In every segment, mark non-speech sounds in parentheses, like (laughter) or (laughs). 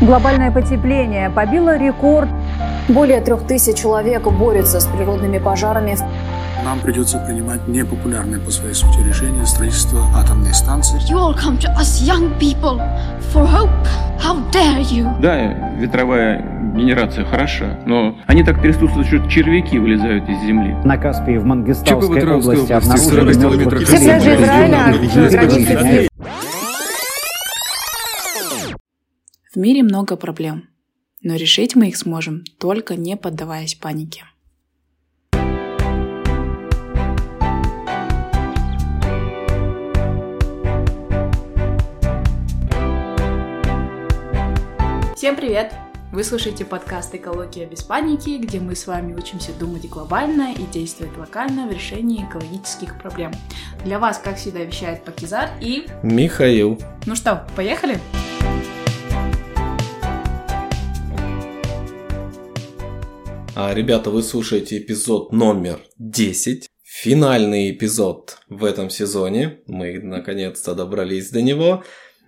Глобальное потепление побило рекорд. Более трех тысяч человек борются с природными пожарами. Нам придется принимать непопулярные по своей сути решения строительства атомной станции. You all come to us young people for hope. How dare you? Да, ветровая генерация хороша, но они так трясутся, что червяки вылезают из земли. На Каспии в Мангистауской области области, обнаружили 40 мертвых Все пляжи Израиля границы мире много проблем, но решить мы их сможем, только не поддаваясь панике. Всем привет! Вы слушаете подкаст «Экология без паники», где мы с вами учимся думать глобально и действовать локально в решении экологических проблем. Для вас, как всегда, вещает Пакизар и... Михаил. Ну что, поехали? А, ребята, вы слушаете эпизод номер 10. Финальный эпизод в этом сезоне. Мы наконец-то добрались до него.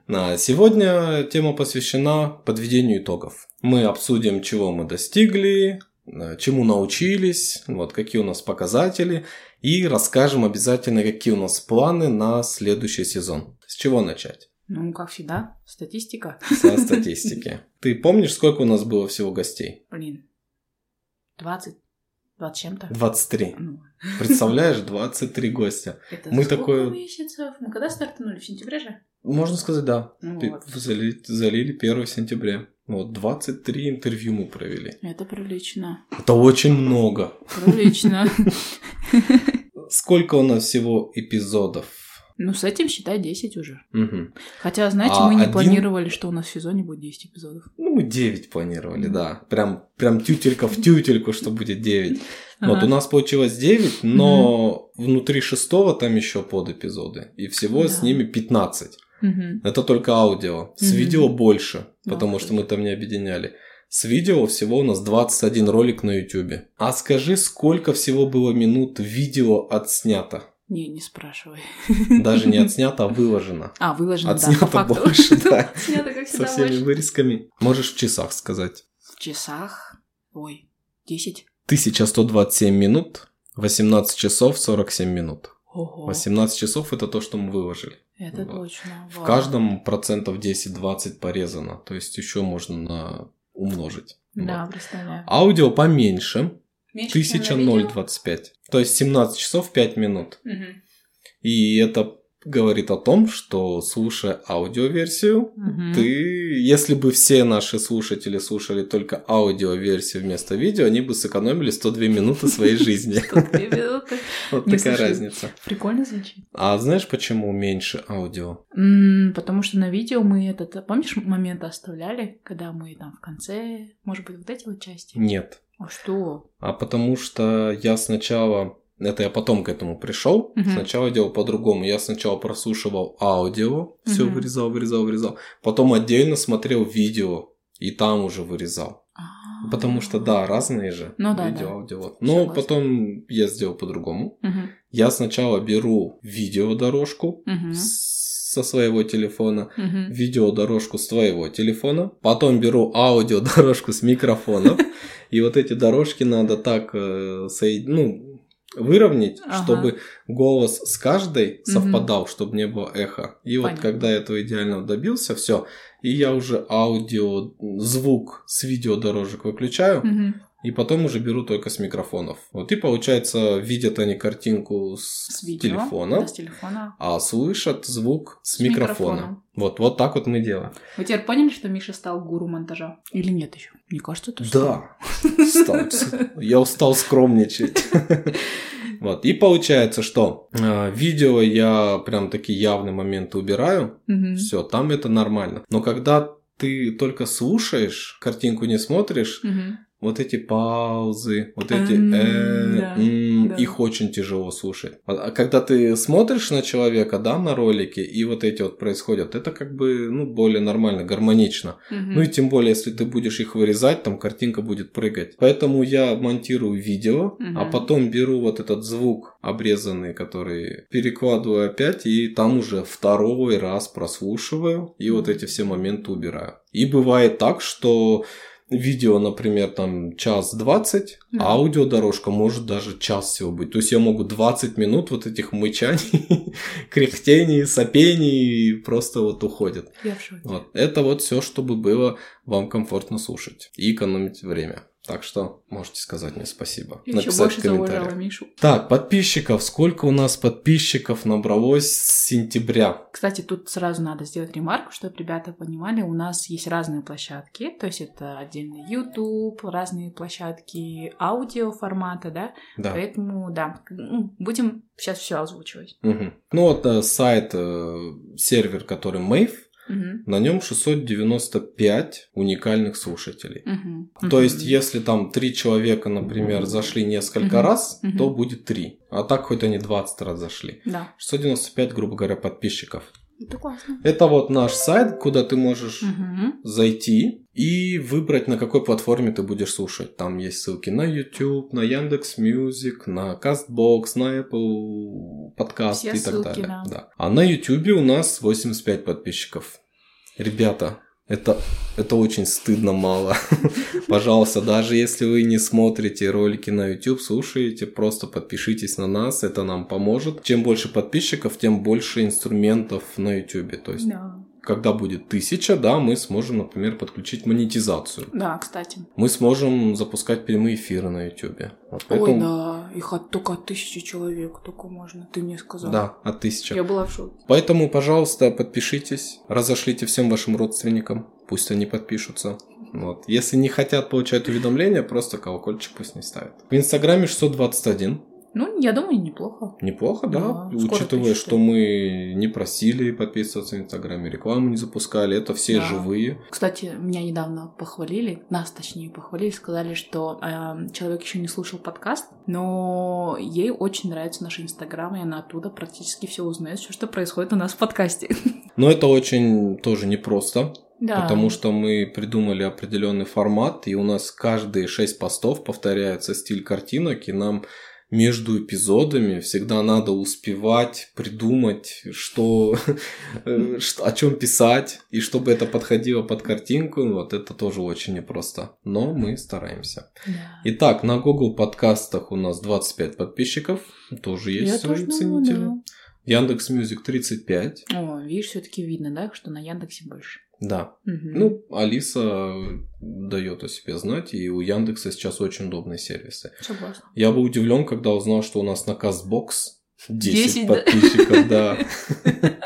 А сегодня тема посвящена подведению итогов. Мы обсудим, чего мы достигли, а, чему научились, вот какие у нас показатели, и расскажем обязательно, какие у нас планы на следующий сезон. С чего начать? Ну, как всегда, статистика. Со статистики. (laughs) Ты помнишь, сколько у нас было всего гостей? Блин, 20, 20 чем-то. 23. Ну, Представляешь, (laughs) 23 гостя. это Мы сколько такое- месяцев? Мы когда стартанули? В сентябре же? Можно сказать, да. Ну вот. Залили, залили 1 сентября. Вот, 23 интервью мы провели. Это прилично. Это очень много. Прилично. (laughs) Сколько у нас всего эпизодов? Ну, с этим считай 10 уже. Мгм. Хотя, знаете, А мы не один- планировали, что у нас в сезоне будет 10 эпизодов. Ну, мы 9 планировали, да. Прям, прям тютелька в тютельку, что будет 9. Вот, Ага. у нас получилось 9, но внутри шестого там еще под эпизоды. И всего с ними 15. Мгм. Это только аудио. С видео больше, потому что мы там не объединяли. С видео всего у нас 21 ролик на YouTube. А скажи, сколько всего было минут видео отснято? Не, не спрашивай. Даже не отснято, а выложено. А, выложено, да, по Отснято факту. больше, да. (laughs) Отснято, как Со всегда, всеми больше. вырезками. Можешь в часах сказать. В часах... Ой, 10? 1127 минут, 18 часов 47 минут. Ого, 18 часов это то, что мы выложили. это Вот. точно. В вау. каждом процентов 10-20 порезано. То есть еще можно на умножить. Да, Вот. представляю. Аудио поменьше. Меньше, чем на видео? 1025. То есть 17 часов 5 минут. Мгм. И это говорит о том, что слушая аудиоверсию, Мгм. ты, если бы все наши слушатели слушали только аудиоверсию вместо видео, они бы сэкономили 102 минуты своей жизни. (laughs) Тут две минуты. Вот такая разница. Прикольно звучит. А знаешь, почему меньше аудио? Потому что на видео мы этот... Помнишь, момент оставляли, когда мы там в конце... Может быть, вот эти вот части? Нет. А что? А потому что я сначала, это я потом к этому пришел, Мгм. сначала делал по-другому. Я сначала прослушивал аудио, все Мгм. вырезал, вырезал, вырезал. Потом отдельно смотрел видео, и там уже вырезал. А. Потому что, да, разные же Ну да, видео, да. аудио. вот. Но Согласна. потом я сделал по-другому. Мгм, Я сначала беру видеодорожку с- со своего телефона, мгм. видеодорожку с твоего телефона, потом беру аудиодорожку с микрофона, (laughs) и вот эти дорожки надо так э, соед- ну, выровнять, Ага. чтобы голос с каждой совпадал, чтобы не было эхо. И вот Понятно. когда я этого идеально добился, все, и я уже аудио, звук с видеодорожек выключаю, Мгм. И потом уже беру только с микрофонов. Вот и получается, видят они картинку с, С видео. телефона, Да, с телефона. а слышат звук с, С микрофона. микрофоном. Вот, вот так вот мы делаем. Вы теперь поняли, что Миша стал гуру монтажа? Или нет еще? Мне кажется, это Да, стал. я устал скромничать. (laughs) Вот, и получается, что э, видео я прям такие явные моменты убираю, Мгм. все, там это нормально. Но когда ты только слушаешь, картинку не смотришь, Мгм. Вот эти паузы, вот эти э, м, их очень тяжело слушать. А когда ты смотришь на человека, да, на ролике, и вот эти вот происходят, это как бы, ну, более нормально, гармонично. Ну и тем более, если ты будешь их вырезать, там картинка будет прыгать. Поэтому я монтирую видео, а потом беру вот этот звук обрезанный, который перекладываю опять, и там уже второй раз прослушиваю, и вот эти все моменты убираю. И бывает так, что видео, например, там час двадцать, Да. а аудиодорожка может даже час всего быть. То есть я могу 20 минут вот этих мычаний, (laughs) кряхтений, сопений просто вот уходит. Вот. Это вот все, чтобы было вам комфортно слушать и экономить время. Так что можете сказать мне спасибо. Я еще больше зауважала Мишу. Так, подписчиков. Сколько у нас подписчиков набралось с сентября? Кстати, тут сразу надо сделать ремарку, чтобы ребята понимали, у нас есть разные площадки, то есть это отдельный YouTube, разные площадки аудиоформата, да, Да. поэтому, да, ну, будем сейчас все озвучивать. Мгм. Ну вот э, сайт, э, сервер, который Mave, Мгм. на нем 695 уникальных слушателей. Мгм. То есть, если там три человека, например, зашли несколько Мгм. раз, Мгм. то будет три. А так хоть они 20 раз зашли. Да, 695, грубо говоря, подписчиков. это классно. Это вот наш сайт, куда ты можешь Мгм. зайти и выбрать, на какой платформе ты будешь слушать. Там есть ссылки на YouTube, на Яндекс Music, на Castbox, на Apple Подкасты Все и так ссылки, далее. да. А на YouTube у нас 85 подписчиков. Ребята, это, это очень стыдно мало. (laughs) Пожалуйста, даже если вы не смотрите ролики на YouTube, слушаете, просто подпишитесь на нас, это нам поможет. Чем больше подписчиков, тем больше инструментов на YouTube. То есть Да. Когда будет тысяча, да, мы сможем, например, подключить монетизацию. да, кстати. Мы сможем запускать прямые эфиры на YouTube. Вот Ой, поэтому- да, их от, только от тысячи человек только можно, ты мне сказал. Да, от тысячи. Я была в шоке. Поэтому, пожалуйста, подпишитесь, разошлите всем вашим родственникам, пусть они подпишутся. Вот. Если не хотят получать уведомления, просто колокольчик пусть не ставят. В Инстаграме 621. Ну, я думаю, неплохо. Неплохо, да? Да, Учитывая, что мы не просили подписываться в Инстаграме, рекламу не запускали, это все Да. живые. Кстати, меня недавно похвалили, нас точнее похвалили, сказали, что э, человек еще не слушал подкаст, но ей очень нравится наш инстаграм, и она оттуда практически все узнает, все, что происходит у нас в подкасте. (laughs) Но это очень тоже непросто, Да. потому что мы придумали определенный формат, и у нас каждые шесть постов повторяется стиль картинок, и нам между эпизодами всегда надо успевать придумать, что, (laughs) о чем писать, и чтобы это подходило под картинку, вот это тоже очень непросто. Но мы стараемся. Да. Итак, на Google подкастах у нас 25 подписчиков, тоже есть Я свои тоже думаю, ценители. да. Яндекс Music 35, О, видишь, все-таки видно, да, что на Яндексе больше. Да. Мгм. Ну, Алиса дает о себе знать, и у Яндекса сейчас очень удобные сервисы. Согласна. Я был удивлен, когда узнал, что у нас на Castbox 10, 10, да? подписчиков, да. (laughs)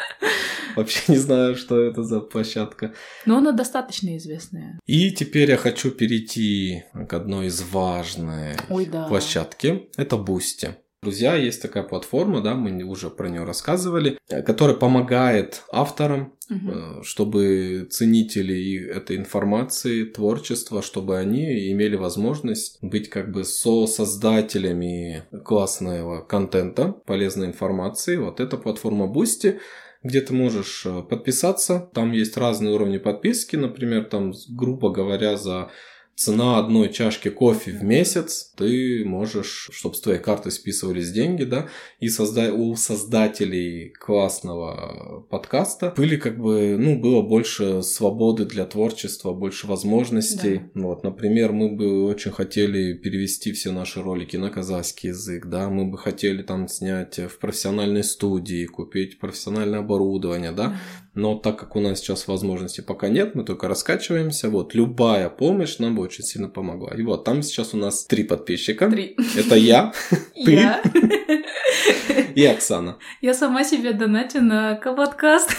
Вообще не знаю, что это за площадка. Но она достаточно известная. И теперь я хочу перейти к одной из важной Ой, да. площадки. Это Boosty. Друзья, есть такая платформа, да, мы уже про нее рассказывали, э, которая помогает авторам э, чтобы ценители этой информации, творчества, чтобы они имели возможность быть как бы со-создателями классного контента, полезной информации. Вот эта платформа Boosty, где ты можешь э, подписаться. Там есть разные уровни подписки. Например, там, грубо говоря, за цена одной чашки кофе в месяц, ты можешь, чтобы с твоей карты списывались деньги, да, и созда- у создателей классного подкаста были как бы, ну, было больше свободы для творчества, больше возможностей. Вот, например, мы бы очень хотели перевести все наши ролики на казахский язык, да, мы бы хотели там снять в профессиональной студии, купить профессиональное оборудование, да, но так как у нас сейчас возможности пока нет, мы только раскачиваемся. Вот, любая помощь нам бы очень сильно помогла. И вот, там сейчас у нас три подписчика. Три. Это я (laughs) Ты? (laughs) И Оксана. Я сама себе донатю на подкаст.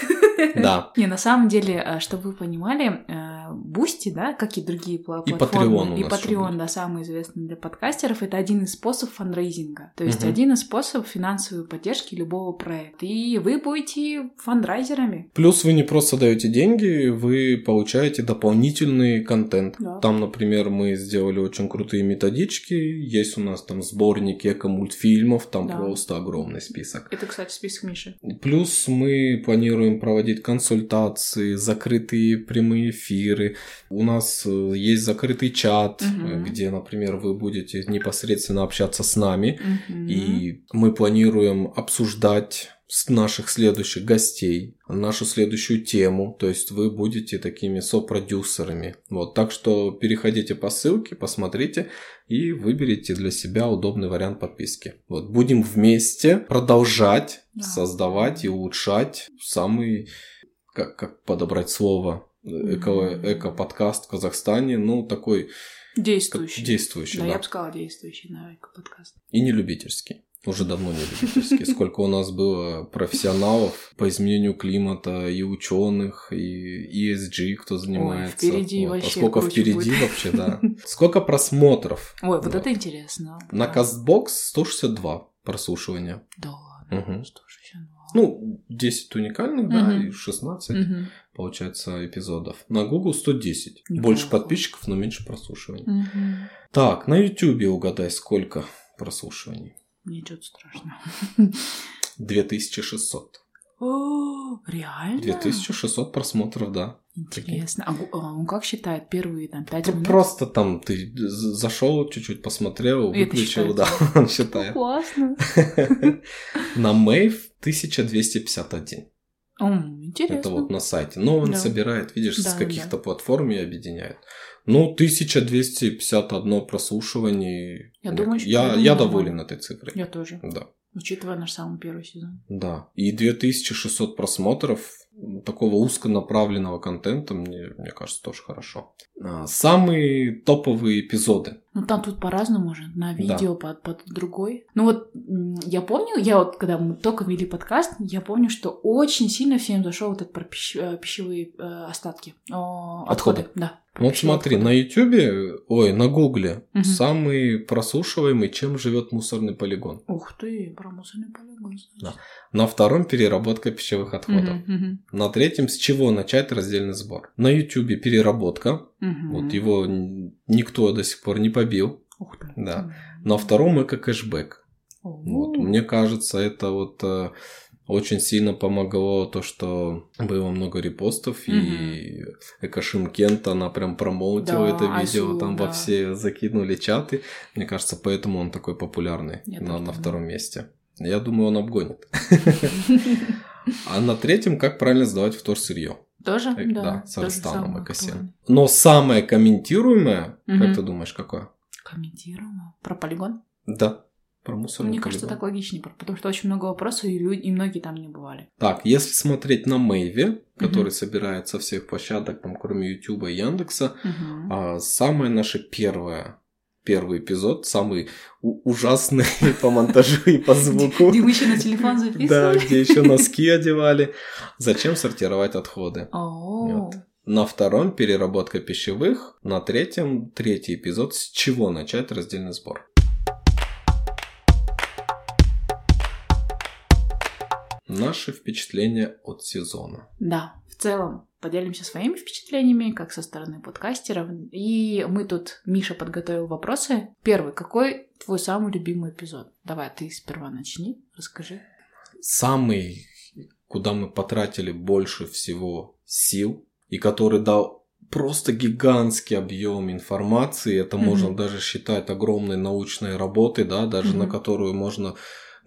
Да. (laughs) Не, на самом деле, э, чтобы вы понимали, Boosty, да, как и другие пла- И платформы. Patreon И Patreon, да, самый известный для подкастеров. Это один из способов фандрейзинга. То есть Мгм. один из способов финансовой поддержки любого проекта. И вы будете фандрайзерами. Плюс вы не просто даете деньги, вы получаете дополнительный контент. Да. Там, например, мы сделали очень крутые методички, есть у нас там сборник эко-мультфильмов, там Да. просто огромный список. Это, кстати, список Миши. Плюс мы планируем проводить консультации, закрытые прямые эфиры. У нас э, есть закрытый чат, э, где, например, вы будете непосредственно общаться с нами. Мгм. И мы планируем обсуждать с наших следующих гостей нашу следующую тему, то есть вы будете такими сопродюсерами. Вот, так что переходите по ссылке, посмотрите и выберите для себя удобный вариант подписки. Вот, будем вместе продолжать Да. создавать и улучшать самый, как, как подобрать слово, эко, эко-подкаст в Казахстане, ну, такой Действующий. действующий, Да, да. я бы сказала действующий, да, подкаст. И не любительский. Уже давно не любительский. (laughs) Сколько у нас было профессионалов по изменению климата, и ученых, и ESG, кто занимается. впереди Вот. А вообще сколько круче впереди будет. вообще, да. (laughs) Сколько просмотров. Ой, вот Да. это интересно. На Да. Castbox 162 прослушивания. Да ладно. Ж еще? Ну, 10 уникальных, да, Мгм. и 16, Мгм. Получается, эпизодов. На Google 110. Неплохо. Больше подписчиков, но меньше прослушиваний. Мгм. Так, на YouTube угадай, сколько прослушиваний? Мне что-то страшно. (laughs) (laughs) 2600. О, реально? 2600 просмотров, да. Интересно. А а он как считает первые там пять Пр- минут? Просто там ты зашел, чуть-чуть посмотрел, И выключил, да, (laughs) он Ну, считает. классно. На Мейв 1251. М, Интересно. Это вот на сайте. Но он Да. собирает, видишь, Да, с да. каких-то платформ и объединяет. Ну, 1251 прослушиваний. Я думаю, что- я, я думаю, я доволен этой цифрой. Я тоже. Да. Учитывая наш самый первый сезон. Да. И 2600 просмотров такого узконаправленного контента, мне, мне кажется, тоже хорошо. А, Самые топовые эпизоды. Ну, там тут по-разному уже, на Да. видео под, под другой. Ну, вот я помню, я вот, когда мы только вели подкаст, я помню, что очень сильно всем зашел вот этот про пищ- э, пищевые э, остатки. О, Отходы. отходы. Да. Ну, Вот смотри, отходы. на Ютубе, ой, на Гугле Мгм. самый прослушиваемый, чем живет мусорный полигон. Ух ты, про мусорный полигон. значит. Да. На втором переработка пищевых отходов. Мгм, мгм, На третьем с чего начать раздельный сбор. На Ютубе переработка. мгм. Вот его никто до сих пор не побил. Ух ты. Да. На втором эко кэшбэк. Вот. Мне кажется, это вот э, очень сильно помогло то, что было много репостов, и Эко Шимкент, она прям промоутила Да, это видео, Айсу, там да. во все закинули чаты. Мне кажется, поэтому он такой популярный Я на, на втором месте. Я думаю, он обгонит. (laughs) А на третьем, как правильно сдавать вторсырье. Тоже? Э, Да, Да, с то же Арстаном самое Эко-7. актуально. Но самое комментируемое, Мгм. как ты думаешь, какое? Комментируем. Про полигон? Да, про мусорный Мне кажется, полигон. так логичнее, потому что очень много вопросов, и, люди, и многие там не бывали. Так, если смотреть на Мэйве, который собирает со всех площадок, там, кроме Ютуба и Яндекса, Мгм. а, самое наше первое, первый эпизод, самый ужасный (laughs) по монтажу и по звуку. Где вы еще на телефон Да, записывали? где еще носки одевали. Зачем сортировать отходы? На втором переработка пищевых, на третьем третий эпизод с чего начать раздельный сбор. Наши впечатления от сезона. Да, в целом поделимся своими впечатлениями, как со стороны подкастеров. И мы тут, Миша подготовил вопросы. Первый, какой твой самый любимый эпизод? Давай, ты сперва начни, расскажи. Самый, куда мы потратили больше всего сил, и который дал просто гигантский объем информации, это Мгм. можно даже считать огромной научной работой, да, даже Мгм. на которую можно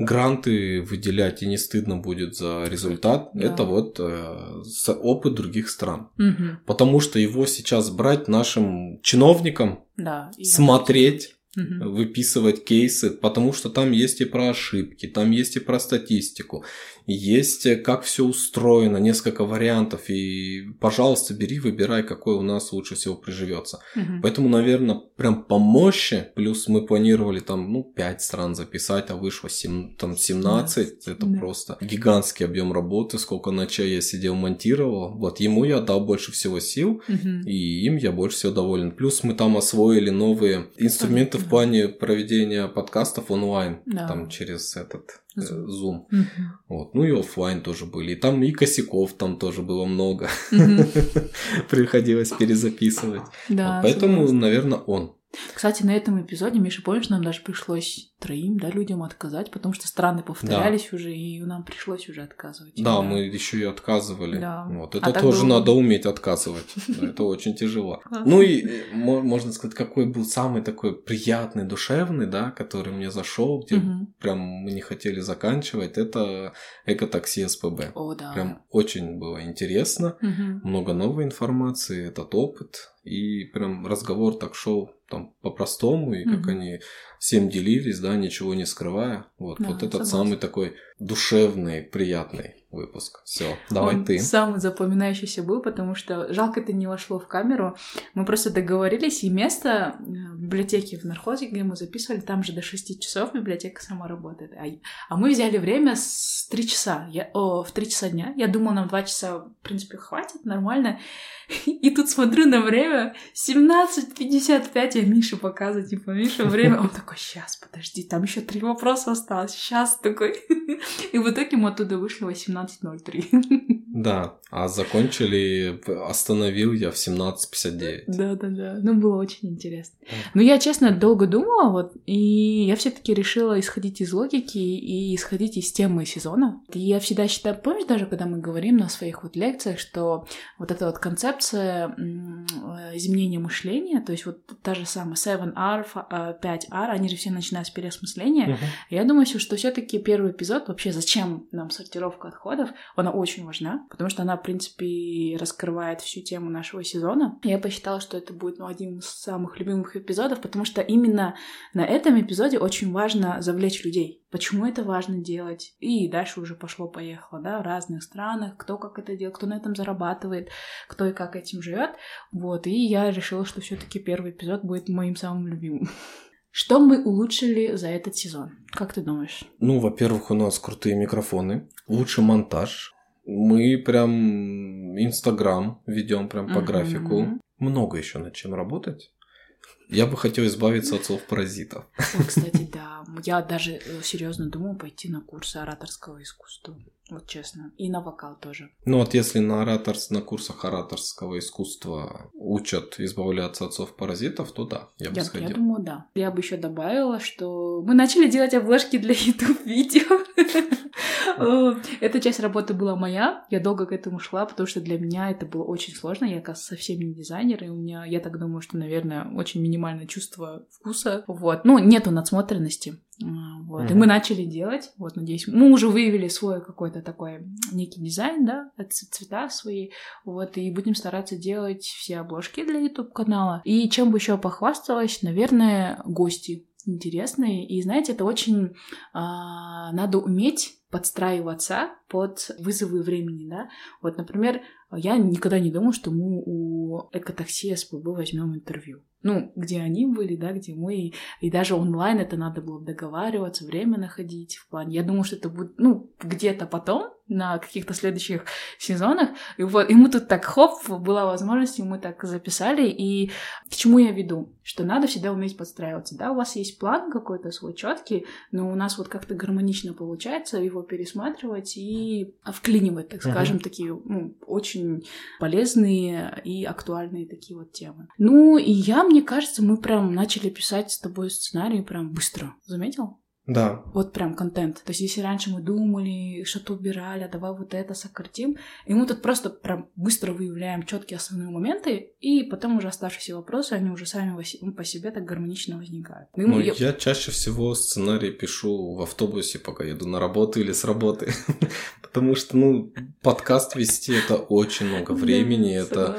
гранты выделять и не стыдно будет за результат, Да. это вот э, опыт других стран. Мгм. Потому что его сейчас брать нашим чиновникам, Да. смотреть Мгм. выписывать кейсы, потому что там есть и про ошибки, там есть и про статистику, есть э, как все устроено, несколько вариантов, и, пожалуйста, бери, выбирай, какой у нас лучше всего приживется. Мгм. Поэтому, наверное, прям по мощи, плюс мы планировали там, ну, 5 стран записать, а вышло сем- там 17, это Да. просто гигантский объем работы, сколько ночей я сидел, монтировал. Вот ему я дал больше всего сил, Мгм. и им я больше всего доволен. Плюс мы там освоили новые инструменты в Да. плане проведения подкастов онлайн, Да. там через этот Zoom. Zoom. Мгм. Вот. Ну и оффлайн тоже были. И там и косяков там тоже было много. Мгм. (laughs) Приходилось перезаписывать. Да, Вот Поэтому, согласна. наверное, он. Кстати, на этом эпизоде, Миша, помнишь, нам даже пришлось троим, да, людям отказать, потому что страны повторялись уже, и нам пришлось уже отказывать. Да, мы еще и отказывали. Да. Вот. А Это так тоже было- надо уметь отказывать. Да, Это очень тяжело. (laughs) Ну и э, мо- можно сказать, какой был самый такой приятный, душевный, да, который мне зашел, где прям мы не хотели заканчивать, это экотакси СПБ. О, да. Прям очень было интересно, много новой информации, этот опыт, и прям разговор так шел там по-простому, и как они всем делились, да, ничего не скрывая. Вот, Да, вот этот согласна. самый такой душевный, приятный выпуск. Все, давай Он ты. самый запоминающийся был, потому что жалко это не вошло в камеру. Мы просто договорились, и место э, в библиотеке в нархозе, где мы записывали, там же до 6 часов библиотека сама работает. А, а мы взяли время с 3 часа. Я, о, в 3 часа дня. Я думала, нам 2 часа, в принципе, хватит, нормально. (laughs) И тут смотрю на время 17.55, я Мише показываю, типа, Миша, время. Он такой, сейчас, подожди, там еще три вопроса осталось. Сейчас такой. (laughs) И в итоге мы оттуда вышли в 18.03. Да, а закончили, остановил я в 17.59. Да-да-да, ну было очень интересно. Ну я, честно, долго думала, вот, и я все таки решила исходить из логики и исходить из темы сезона. И я всегда считаю, помнишь, даже когда мы говорим на своих вот лекциях, что вот эта вот концепция изменения мышления, то есть вот та же самая 7R, фа- э, 5R, они же все начинают с переосмысления, Мгм. я думаю, что все-таки первый эпизод, вообще зачем нам сортировка отходов, она очень важна, потому что она, в принципе, раскрывает всю тему нашего сезона. Я посчитала, что это будет ну, один из самых любимых эпизодов, потому что именно на этом эпизоде очень важно завлечь людей. Почему это важно делать? И дальше уже пошло-поехало, да, в разных странах, кто как это делает, кто на этом зарабатывает, кто и как этим живет. Вот, и я решила, что все-таки первый эпизод будет моим самым любимым. Что мы улучшили за этот сезон? Как ты думаешь? Ну, во-первых, у нас крутые микрофоны, лучший монтаж. Мы прям Инстаграм ведем прям по Мгм. графику. Много еще над чем работать. Я бы хотел избавиться от слов-паразитов. Ой, кстати, да. Я даже серьезно думаю пойти на курсы ораторского искусства. Вот честно. И на вокал тоже. Ну вот если на, ораторс... на курсах ораторского искусства учат избавляться от слов-паразитов, то да, я бы Я, сходил. я думаю, да. Я бы еще добавила, что мы начали делать обложки для (laughs) YouTube видео. О, Эта часть работы была моя. Я долго к этому шла, потому что для меня это было очень сложно. Я, оказывается, совсем не дизайнер, и у меня, я так думаю, что, наверное, очень минимальное чувство вкуса. Вот. Ну, нету надсмотренности. А, Вот. И Мгм. мы начали делать. Вот, надеюсь, мы уже выявили свой какой-то такой некий дизайн, да, ц- цвета свои. Вот, и будем стараться делать все обложки для YouTube канала. И чем бы еще похвасталась, наверное, гости интересные. И знаете, это очень а, надо уметь подстраиваться под вызовы времени, да. Вот, например, я никогда не думала, что мы у экотакси СПБ возьмем интервью. Ну, где они были, да, где мы. И, и даже онлайн это надо было договариваться, время находить в плане. Я думаю, что это будет, ну, где-то потом, на каких-то следующих сезонах. И вот, и мы тут так, хоп, была возможность, и мы так записали. И к чему я веду? Что надо всегда уметь подстраиваться, да, у вас есть план какой-то свой четкий, но у нас вот как-то гармонично получается его пересматривать и вклинивать, так скажем, такие ну, очень полезные и актуальные такие вот темы. Ну, и я, мне кажется, мы прям начали писать с тобой сценарий прям быстро. Заметил? Да, Вот прям контент. То есть, если раньше мы думали, что-то убирали, а давай вот это сократим, и мы тут просто прям быстро выявляем четкие основные моменты, и потом уже оставшиеся вопросы, они уже сами се- по себе так гармонично возникают. Ну я- я чаще всего сценарий пишу в автобусе, пока еду на работу или с работы. Потому что, ну, подкаст вести это очень много времени. Да, Это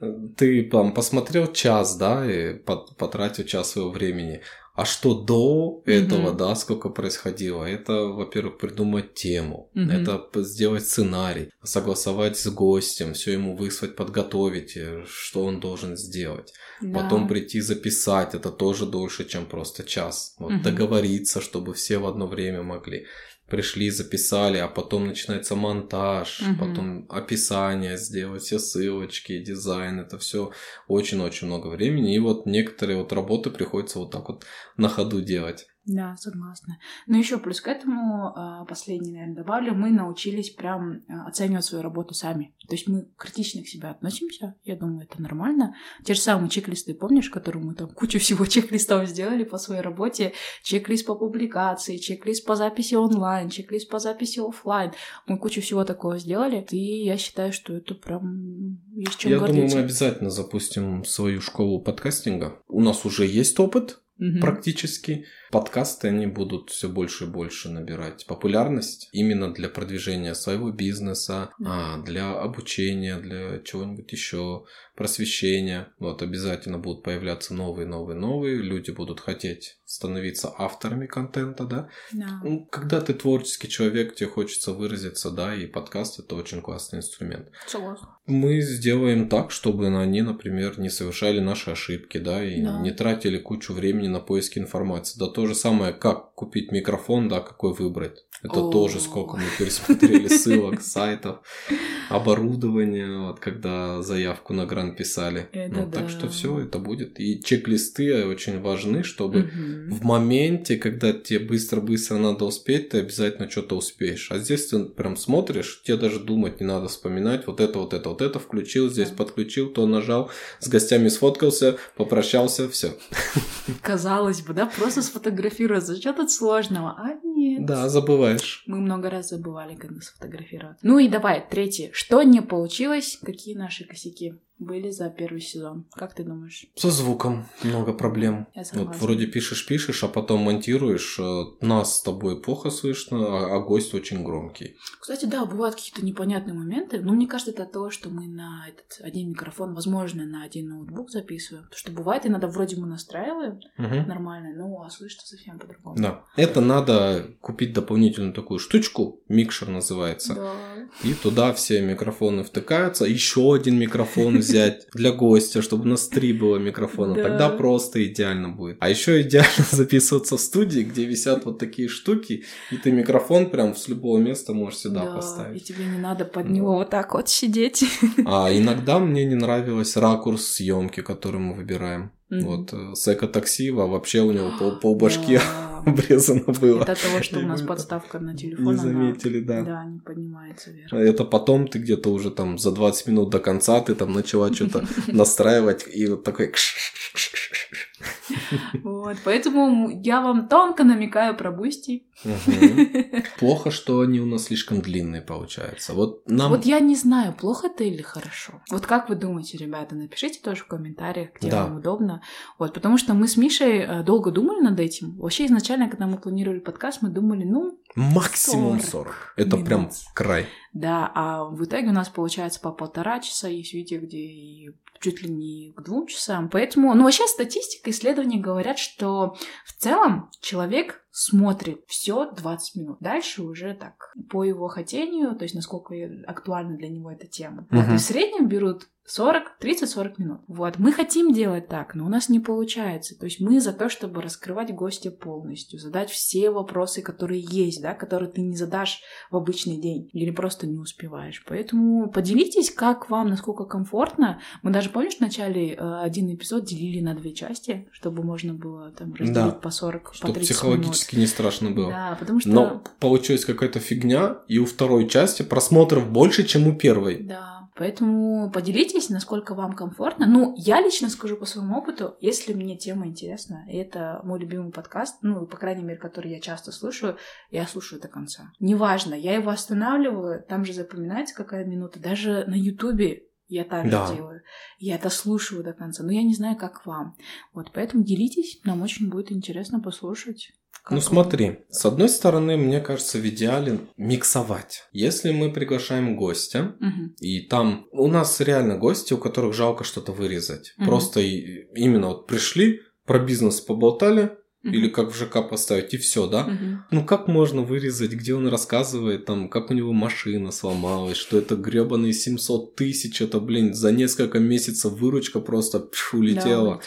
согласна. ты там посмотрел час, да, и пот- потратил час своего времени. А что до этого, да, сколько происходило? Это, во-первых, придумать тему, это сделать сценарий, согласовать с гостем, все ему выслать, подготовить, э, что он должен сделать. Да. Потом прийти записать, это тоже дольше, чем просто час. Вот Мгм. договориться, чтобы все в одно время могли. Пришли, записали, а потом начинается монтаж, Мгм. потом описание сделать, все ссылочки, дизайн, это все очень-очень много времени. И вот некоторые вот работы приходится вот так вот на ходу делать. Да, согласна. Ну еще плюс к этому, а, последний, наверное, добавлю, мы научились прям а, оценивать свою работу сами. То есть мы критично к себе относимся, я думаю, это нормально. Те же самые чек-листы, помнишь, которые мы там кучу всего (laughs) чек-листов сделали по своей работе, чек-лист по публикации, чек-лист по записи онлайн, чек-лист по записи офлайн. Мы кучу всего такого сделали, и я считаю, что это прям есть чем Я думаю, гордиться. мы обязательно запустим свою школу подкастинга. У нас уже есть опыт, Мгм. практически. Подкасты, они будут все больше и больше набирать популярность именно для продвижения своего бизнеса, а, для обучения, для чего-нибудь еще, просвещения. Вот обязательно будут появляться новые, новые, новые. Люди будут хотеть становиться авторами контента, да. Да. Ну, когда ты творческий человек, тебе хочется выразиться, да, и подкаст это очень классный инструмент. Согласна. Мы сделаем так, чтобы они, например, не совершали наши ошибки, да, и Да. не тратили кучу времени на поиски информации. Да то же самое, как купить микрофон, да, какой выбрать. Это О. тоже сколько мы пересмотрели ссылок, сайтов, оборудования, вот когда заявку на грант писали. Это Ну, Так да. что все это будет. И чек-листы очень важны, чтобы Мгм. в моменте, когда тебе быстро-быстро надо успеть, ты обязательно что-то успеешь. А здесь ты прям смотришь, тебе даже думать не надо вспоминать, вот это, вот это, вот это включил, здесь подключил, то нажал, с гостями сфоткался, попрощался, все. Казалось бы, да, просто сфотографироваться. Что тут сложного? А нет. Да, забываешь. Мы много раз забывали, когда сфотографироваться. Ну и давай, третье. Что не получилось? Какие наши косяки были за первый сезон? Как ты думаешь? Со звуком много проблем. Я Вот вроде пишешь-пишешь, а потом монтируешь, э, нас с тобой плохо слышно, а, а гость очень громкий. Кстати, да, бывают какие-то непонятные моменты. Но мне кажется, это от того, что мы на этот один микрофон, возможно, на один ноутбук записываем. Потому что бывает, иногда вроде мы настраиваем Мгм. нормально, ну а слышно совсем по-другому. Да. Это надо купить дополнительную такую штучку, микшер называется. Да. И туда все микрофоны втыкаются. Еще один микрофон взять (laughs) для гостя, чтобы у нас три было микрофона. Да. Тогда просто идеально будет. А еще идеально (laughs) записываться в студии, где висят вот такие штуки, и ты микрофон прям с любого места можешь сюда Да, и поставить. тебе не надо под Ну. него вот так вот сидеть. А иногда мне не нравилось ракурс съемки, который мы выбираем. Мгм. Вот э, с эко-такси, а вообще у него пол, (gasps) полбашки Да. (laughs) обрезано было. Это того, что у нас подставка на телефон. Не она- заметили, да. Да, не поднимается вверх. Это потом ты где-то уже там за 20 минут до конца ты там начала что-то (laughs) настраивать и вот такой... (laughs) Вот, поэтому я вам тонко намекаю про Boosty. (laughs) Плохо, что они у нас слишком длинные получаются. Вот нам... Вот я не знаю, плохо это или хорошо. Вот как вы думаете, ребята, напишите тоже в комментариях, где Да. вам удобно. Вот, потому что мы с Мишей э, долго думали над этим. Вообще, изначально, когда мы планировали подкаст, мы думали, ну, Максимум 40 40. Это прям минут. край. Да, а в итоге у нас получается по полтора часа, есть видео, где и чуть ли не к двум часам. Поэтому, ну вообще статистика, исследования говорят, что в целом человек смотрит все 20 минут. Дальше уже так, по его хотению, то есть насколько актуальна для него эта тема. Вот, Мгм. и в среднем берут 40, 30-40 минут. Вот, мы хотим делать так, но у нас не получается. То есть мы за то, чтобы раскрывать гостя полностью, задать все вопросы, которые есть, да, которые ты не задашь в обычный день или просто не успеваешь. Поэтому поделитесь, как вам, насколько комфортно. Мы даже, помнишь, в начале э, один эпизод делили на две части, чтобы можно было там разделить Да. по 40, по Чтобы 30 психологически не страшно было. Да, потому что... Но получилась какая-то фигня, и у второй части просмотров больше, чем у первой. Да, поэтому поделитесь, насколько вам комфортно. Ну, я лично скажу по своему опыту, если мне тема интересна, и это мой любимый подкаст, ну, по крайней мере, который я часто слушаю, я слушаю до конца. Неважно, я его останавливаю, там же запоминается какая минута, даже на Ютубе я так же Да. делаю. Я это слушаю до конца, но я не знаю, как вам. Вот, поэтому делитесь, нам очень будет интересно послушать. Как Ну смотри, с одной стороны, мне кажется, в идеале миксовать. Если мы приглашаем гостя, Мгм. и там у нас реально гости, у которых жалко что-то вырезать. Мгм. Просто именно вот пришли, про бизнес поболтали, или как в ЖК поставить, и все, да? Мгм. Ну как можно вырезать, где он рассказывает, там, как у него машина сломалась, что это гребаные 700 тысяч, это, блин, за несколько месяцев выручка просто пш, улетела. А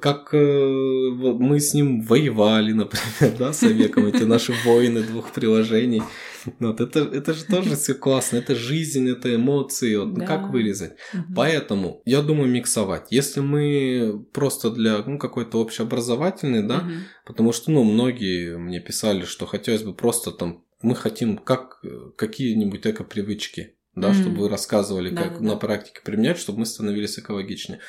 Как э, мы с ним воевали, например, да, с Овеком, эти наши воины двух приложений. Вот это, это же тоже все классно, это жизнь, это эмоции, вот, ну, Да. как вырезать? Мгм. Поэтому я думаю миксовать. Если мы просто для ну, какой-то общеобразовательный, да, Мгм. Потому что, ну, многие мне писали, что хотелось бы просто там, мы хотим как э, какие-нибудь эко-привычки, да, Мгм. чтобы вы рассказывали, Да, как да. на практике применять, чтобы мы становились экологичнее.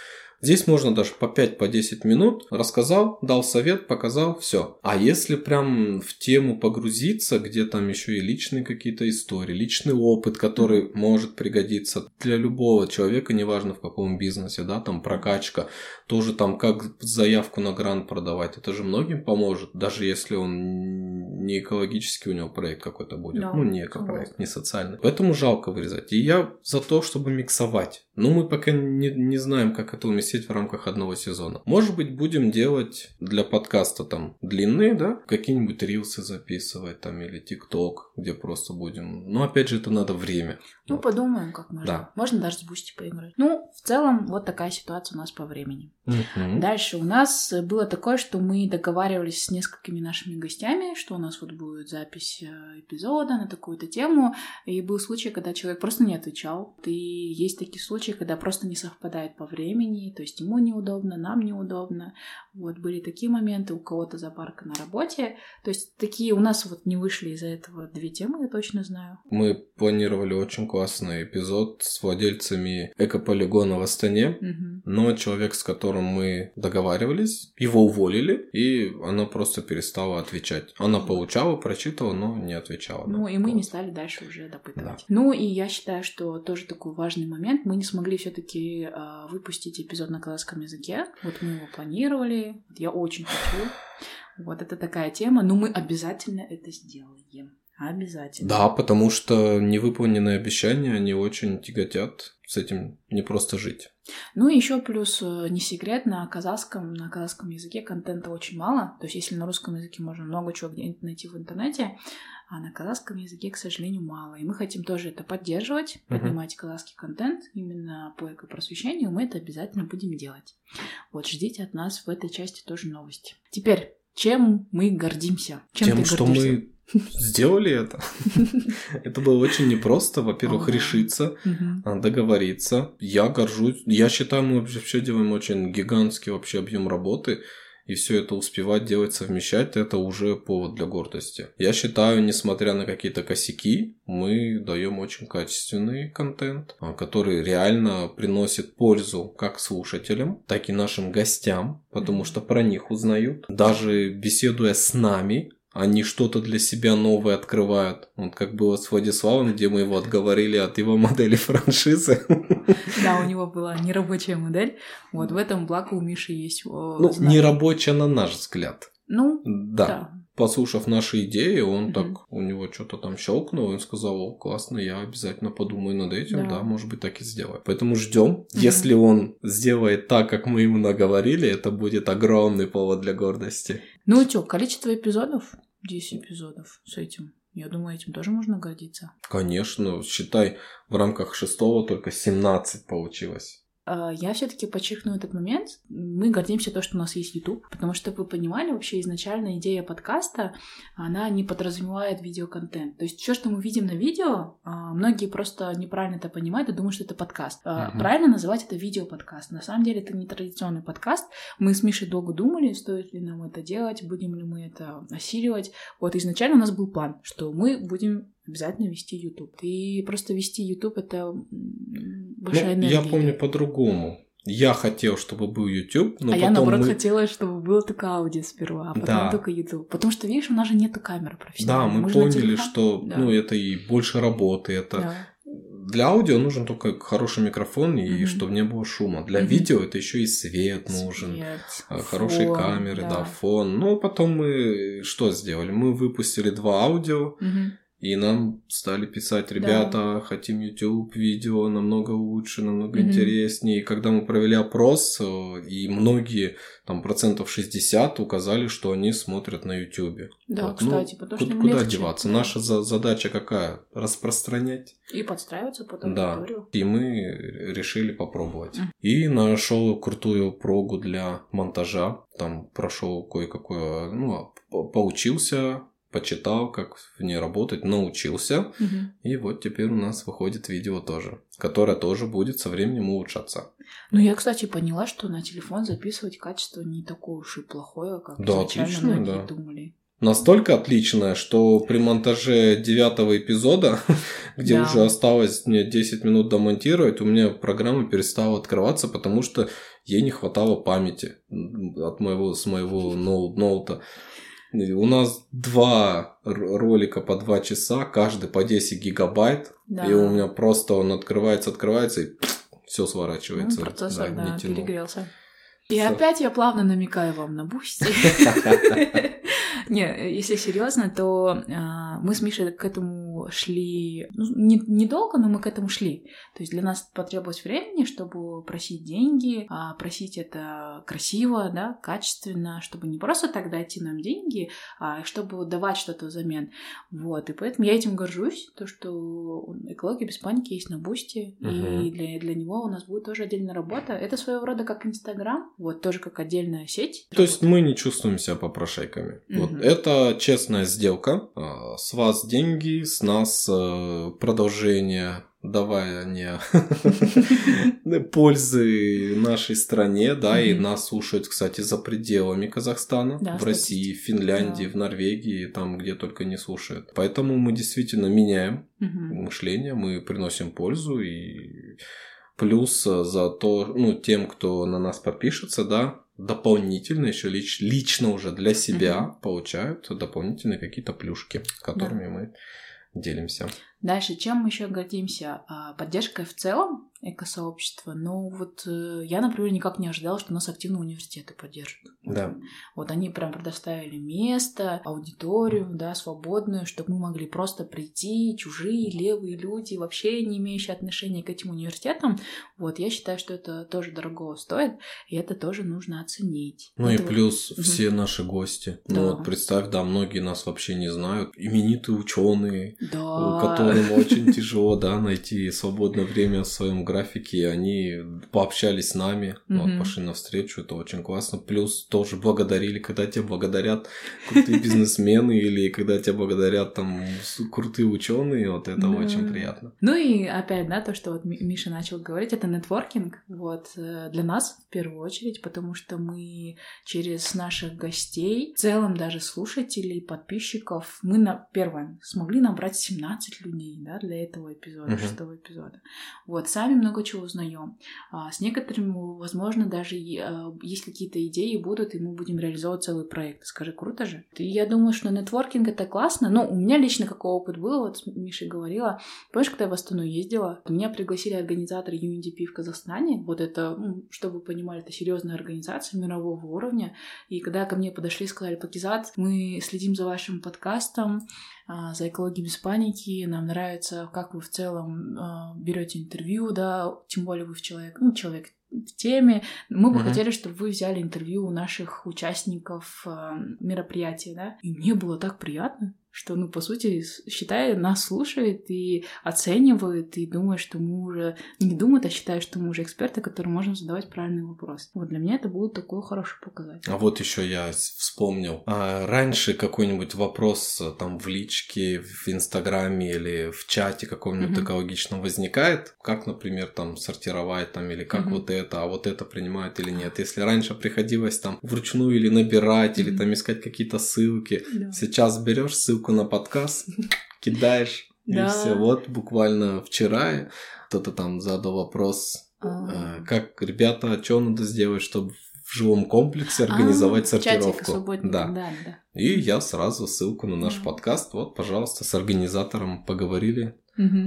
Здесь можно даже по 5-10 минут рассказал, дал совет, показал, все. А если прям в тему погрузиться, где там еще и личные какие-то истории, личный опыт, который может пригодиться для любого человека, неважно в каком бизнесе, да, там прокачка, тоже там как заявку на грант продавать, это же многим поможет, даже если он не экологический у него проект какой-то будет, Да, ну не экопроект, согласна. не социальный. Поэтому жалко вырезать. И я за то, чтобы миксовать. Но мы пока не, не знаем, как это уместить в рамках одного сезона. Может быть, будем делать для подкаста там длинные, да, какие-нибудь рилсы записывать там или TikTok, где просто будем. Но опять же, это надо время. Ну, Вот. подумаем, как можно. Да. Можно даже с Boosty поиграть. Ну, в целом, вот такая ситуация у нас по времени. Мгм. Дальше у нас было такое, что мы договаривались с несколькими нашими гостями, что у нас вот будет запись э, эпизода на такую-то тему. И был случай, когда человек просто не отвечал. И есть такие случаи, когда просто не совпадает по времени, то есть ему неудобно, нам неудобно. Вот были такие моменты, у кого-то запарка на работе. То есть такие у нас вот не вышли из-за этого две темы, я точно знаю. Мы планировали очень классный эпизод с владельцами экополигона в Астане. Мгм. Но человек, с которым мы договаривались, его уволили, и она просто перестала отвечать. Она получала, прочитала, но не отвечала. Ну, да. и мы не стали дальше уже допытывать. Да. Ну, и я считаю, что тоже такой важный момент. Мы не смогли все-таки выпустить эпизод на казахском языке. Вот мы его планировали. Я очень хочу. Вот это такая тема. Но мы обязательно это сделаем. Обязательно. Да, потому что невыполненные обещания, они очень тяготят. С этим не просто жить. Ну и еще плюс э, не секрет, на казахском, на казахском языке контента очень мало. То есть если на русском языке можно много чего где-нибудь найти в интернете, а на казахском языке, к сожалению, мало. И мы хотим тоже это поддерживать, Мгм. поднимать казахский контент именно по экопросвещению. Мы это обязательно будем делать. Вот ждите от нас в этой части тоже новости. Теперь, чем мы гордимся? Чем Тем, ты что гордишься? мы сделали это. (laughs) Это было очень непросто, во-первых, Ага. решиться, а, договориться. Я горжусь. Я считаю, мы вообще делаем очень гигантский вообще объем работы. И все это успевать делать, совмещать, это уже повод для гордости. Я считаю, несмотря на какие-то косяки, мы даем очень качественный контент, а, который реально приносит пользу как слушателям, так и нашим гостям, потому что про них узнают. Даже беседуя с нами, они что-то для себя новое открывают. Вот как было с Владиславом, где мы его отговорили от его (laughs) модели франшизы. Да, у него была нерабочая модель. Вот в этом благо у Миши есть. Ну, знание. не рабочая на наш взгляд. Ну, Да. да. Послушав наши идеи, он Мгм. так, у него что-то там щелкнуло, он сказал, о, классно, я обязательно подумаю над этим, Да. да, может быть, так и сделаю. Поэтому ждем. Если он сделает так, как мы ему наговорили, это будет огромный повод для гордости. Ну и что, количество эпизодов? 10 эпизодов с этим. Я думаю, этим тоже можно гордиться. Конечно, считай, в рамках шестого только 17 получилось. А, Я все-таки подчеркну этот момент. Мы гордимся то, что у нас есть YouTube, потому что вы понимали, вообще изначально идея подкаста, она не подразумевает видеоконтент. То есть все, что мы видим на видео, а, многие просто неправильно это понимают и думают, что это подкаст. Мгм. Правильно называть это видеоподкаст. На самом деле это не традиционный подкаст. Мы с Мишей долго думали, стоит ли нам это делать, будем ли мы это осиливать. Вот изначально у нас был план, что мы будем обязательно вести YouTube. И просто вести YouTube это м, большая Ну, энергия. я помню по-другому. Я хотел, чтобы был YouTube, но а я, потом наоборот, мы... хотела, чтобы было только аудио сперва, а потом Да. только YouTube. Потому что, видишь, у нас же нету камеры Да, профессиональной. мы же на поняли, что Да. ну, это и больше работы, это Да. Для аудио нужен только хороший микрофон и Мгм. чтобы не было шума. Для Мгм. видео это еще и свет нужен. Свет, а, Хорошие фон, камеры, да. да. фон. Ну, потом мы что сделали? Мы выпустили два аудио, Мгм. И нам стали писать, ребята, хотим YouTube, видео намного лучше, намного интереснее. И когда мы провели опрос, э, и многие, там процентов 60 указали, что они смотрят на YouTube. Да, Вот, ну, кстати, потому что куда, куда легче, деваться? да. Наша за- задача какая? Распространять. И подстраиваться под Да. аудиторию. И мы решили попробовать. И нашел крутую прогу для монтажа. Там прошел кое-какое, ну, по- поучился, почитал, как в ней работать, научился. Мгм. И вот теперь у нас выходит видео тоже, которое тоже будет со временем улучшаться. Ну, я, кстати, поняла, что на телефон записывать качество не такое уж и плохое, как Да, изначально отлично, многие да. думали. Настолько отличное, что при монтаже девятого эпизода, (laughs) где Да. уже осталось мне 10 минут домонтировать, у меня программа перестала открываться, потому что ей не хватало памяти от моего, с моего ноу- ноута. У нас два ролика по 2 часа, каждый по 10 гигабайт, Да. и у меня просто он открывается, открывается, и все Ну, сворачивается. процессор, Да, да, перегрелся. И Всё. опять я плавно намекаю вам на Boosty. (laughs) (laughs) Не, если серьезно, то а, мы с Мишей к этому шли ну, не- недолго, но мы к этому шли. То есть для нас потребовалось времени, чтобы просить деньги, а просить это красиво, да, качественно, чтобы не просто так дайте нам деньги, а чтобы давать что-то взамен. Вот, и поэтому я этим горжусь, то, что экология без паники есть на бусте, Мгм. и для, для него у нас будет тоже отдельная работа. Это своего рода как Инстаграм, вот, тоже как отдельная сеть. То есть мы не чувствуем себя попрошайками. Вот Мгм. это честная сделка. А, С вас деньги, с нас э, продолжение давания (laughs) пользы нашей стране, да, и нас слушают, кстати, за пределами Казахстана, Да, в России, в Финляндии, Да. в Норвегии, там, где только не слушают. Поэтому мы действительно меняем мышление, мы приносим пользу и плюс э, за то, ну, тем, кто на нас подпишется, да, дополнительно еще лич- лично уже для себя Мгм. получают дополнительные какие-то плюшки, которыми мы делимся. Дальше, чем мы еще гордимся? А, Поддержкой в целом экосообщества. Ну, вот э, я, например, никак не ожидала, что нас активно университеты поддержат. Да. Вот они прям предоставили место, аудиторию, да, свободную, чтобы мы могли просто прийти, чужие, левые люди, вообще не имеющие отношения к этим университетам. Вот, я считаю, что это тоже дорого стоит, и это тоже нужно оценить. Ну и Это вот- плюс Мгм. все наши гости. Да. Ну вот представь, да, многие нас вообще не знают. Именитые ученые, Да. которым очень тяжело, да, найти свободное время в своем графике, и они пообщались с нами, вот, Мгм. пошли навстречу, это очень классно. Плюс тоже благодарили, когда тебя благодарят крутые бизнесмены или когда тебя благодарят там крутые ученые, вот это очень приятно. Ну и опять, да, то, что вот Ми- Миша начал говорить, это нетворкинг, вот, э, для нас в первую очередь, потому что мы через наших гостей, в целом даже слушателей, подписчиков, мы на первое смогли набрать 17 людей, да, для этого эпизода, шестого эпизода. Вот, сами много чего узнаем. А с некоторыми, возможно, даже э, есть какие-то идеи будут, и мы будем реализовывать целый проект. Скажи, круто же? Я думаю, что нетворкинг это классно. Ну, у меня лично какой опыт был, вот с Мишей говорила, Помнишь, когда я в Астану ездила, меня пригласили организаторы UNDP в Казахстане. Вот это, ну, чтобы вы понимали, это серьезная организация мирового уровня. И когда ко мне подошли и сказали, Пакизат, мы следим за вашим подкастом, а, за экологией без паники, нам нравится, как вы в целом берете интервью, да, тем более вы в человек, ну, человек в теме. Мы бы Мгм. хотели, чтобы вы взяли интервью у наших участников э, мероприятия, да. И мне было так приятно, что, ну, по сути, считай, нас слушает и оценивает, и думает, что мы уже... Не думает, а считает, что мы уже эксперты, которым можем задавать правильный вопрос. Вот для меня это был такой хороший показатель. А вот еще я вспомнил. А раньше какой-нибудь вопрос э, там в личке, в Инстаграме или в чате каком-нибудь Мгм. экологичном возникает, как, например, там сортировать там или как Мгм. вот это, а вот это принимают или нет. Если раньше приходилось там вручную или набирать, или Мгм. там искать какие-то ссылки, Да. сейчас берешь ссылку на подкаст, (laughs) кидаешь, и все. Вот буквально вчера кто-то там задал вопрос, А. э, как, ребята, что надо сделать, чтобы в жилом комплексе организовать А, чатик сортировку. Да. да, да. И я сразу ссылку на наш Да. подкаст. Вот, пожалуйста, с организатором поговорили.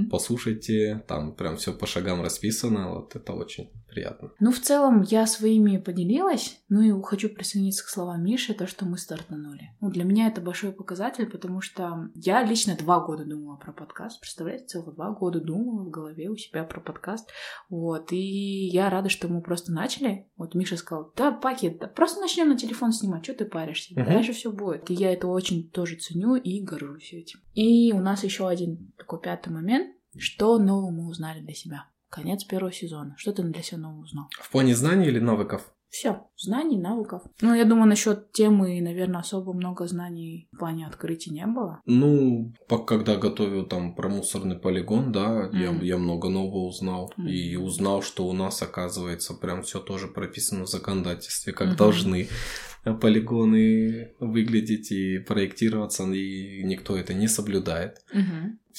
Послушайте, там прям все по шагам расписано. Вот это очень приятно. Ну, в целом, я своими поделилась, ну и хочу присоединиться к словам Миши, то, что мы стартанули. Ну, для меня это большой показатель, потому что я лично два года думала про подкаст, представляете, целых два года думала в голове у себя про подкаст, вот, и я рада, что мы просто начали, вот Миша сказал, да, Паки, да, просто начнем на телефон снимать, что ты паришься, Мгм. дальше все будет. И я это очень тоже ценю и горжусь этим. И у нас еще один такой пятый момент, что нового мы узнали для себя. Конец первого сезона. Что ты для себя нового узнал? В плане знаний или навыков? Все, знаний, навыков. Ну, я думаю, насчет темы, наверное, особо много знаний в плане открытий не было. Ну, когда готовил там про мусорный полигон, да, я, Мгм. я много нового узнал. Мгм. И узнал, что у нас, оказывается, прям все тоже прописано в законодательстве, как Мгм. должны полигоны выглядеть и проектироваться, и никто это не соблюдает.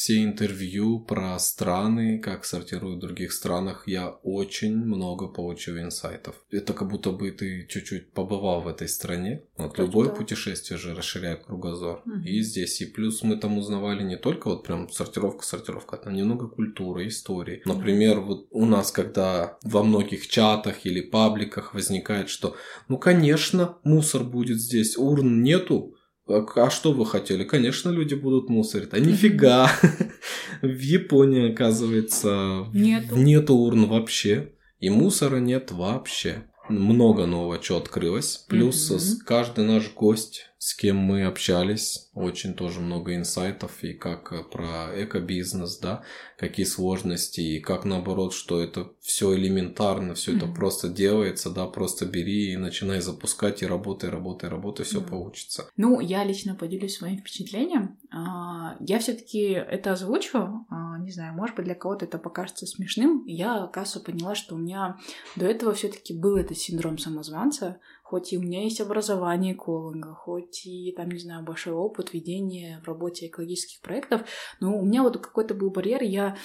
Все интервью про страны, как сортируют в других странах, я очень много получил инсайтов. Это как будто бы ты чуть-чуть побывал в этой стране. Вот Кстати, любое путешествие же расширяет кругозор. Мгм. И здесь, и плюс мы там узнавали не только вот прям сортировка, сортировка, а там немного культуры, истории. Например, вот у нас, когда во многих чатах или пабликах возникает, что, ну, конечно, мусор будет здесь, урн нету, а а что вы хотели? Конечно, люди будут мусорить. А нифига. (laughs) В Японии, оказывается, Нету. нету урн вообще. И мусора нет вообще. Много нового чего открылось. Плюс с- каждый наш гость, с кем мы общались, очень тоже много инсайтов. И как э, про экобизнес, да, какие сложности, и как наоборот, что это все элементарно, все это Мгм. просто делается, да, просто бери и начинай запускать, и работай, работай, работай, все Да. получится. Ну, я лично поделюсь своим впечатлением. А, Я все-таки это озвучу. А, Не знаю, может быть, для кого-то это покажется смешным. Я, оказывается, поняла, что у меня до этого все-таки был этот синдром самозванца. Хоть и у меня есть образование эколога, хоть и, там, не знаю, большой опыт ведения в работе экологических проектов, но у меня вот какой-то был барьер, я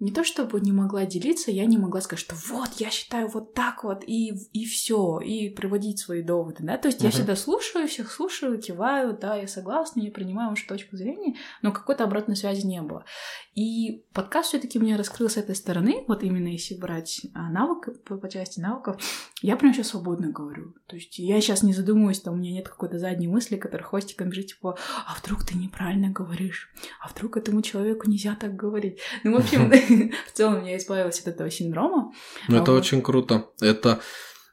не то чтобы не могла делиться, я не могла сказать, что вот, я считаю вот так вот, и, и все, и приводить свои доводы, да, то есть я Мгм. всегда слушаю, всех слушаю, киваю, да, я согласна, я принимаю вашу точку зрения, но какой-то обратной связи не было. И подкаст все таки мне раскрыл с этой стороны, вот именно если брать а, навык, по, по части навыков, я прям сейчас свободно говорю. То есть я сейчас не задумываюсь, там у меня нет какой-то задней мысли, которая хвостиком бежит, типа, а вдруг ты неправильно говоришь, а вдруг этому человеку нельзя так говорить. Ну, в общем, (laughs) в целом я избавилась от этого синдрома. Ну, А это вот- очень круто. Это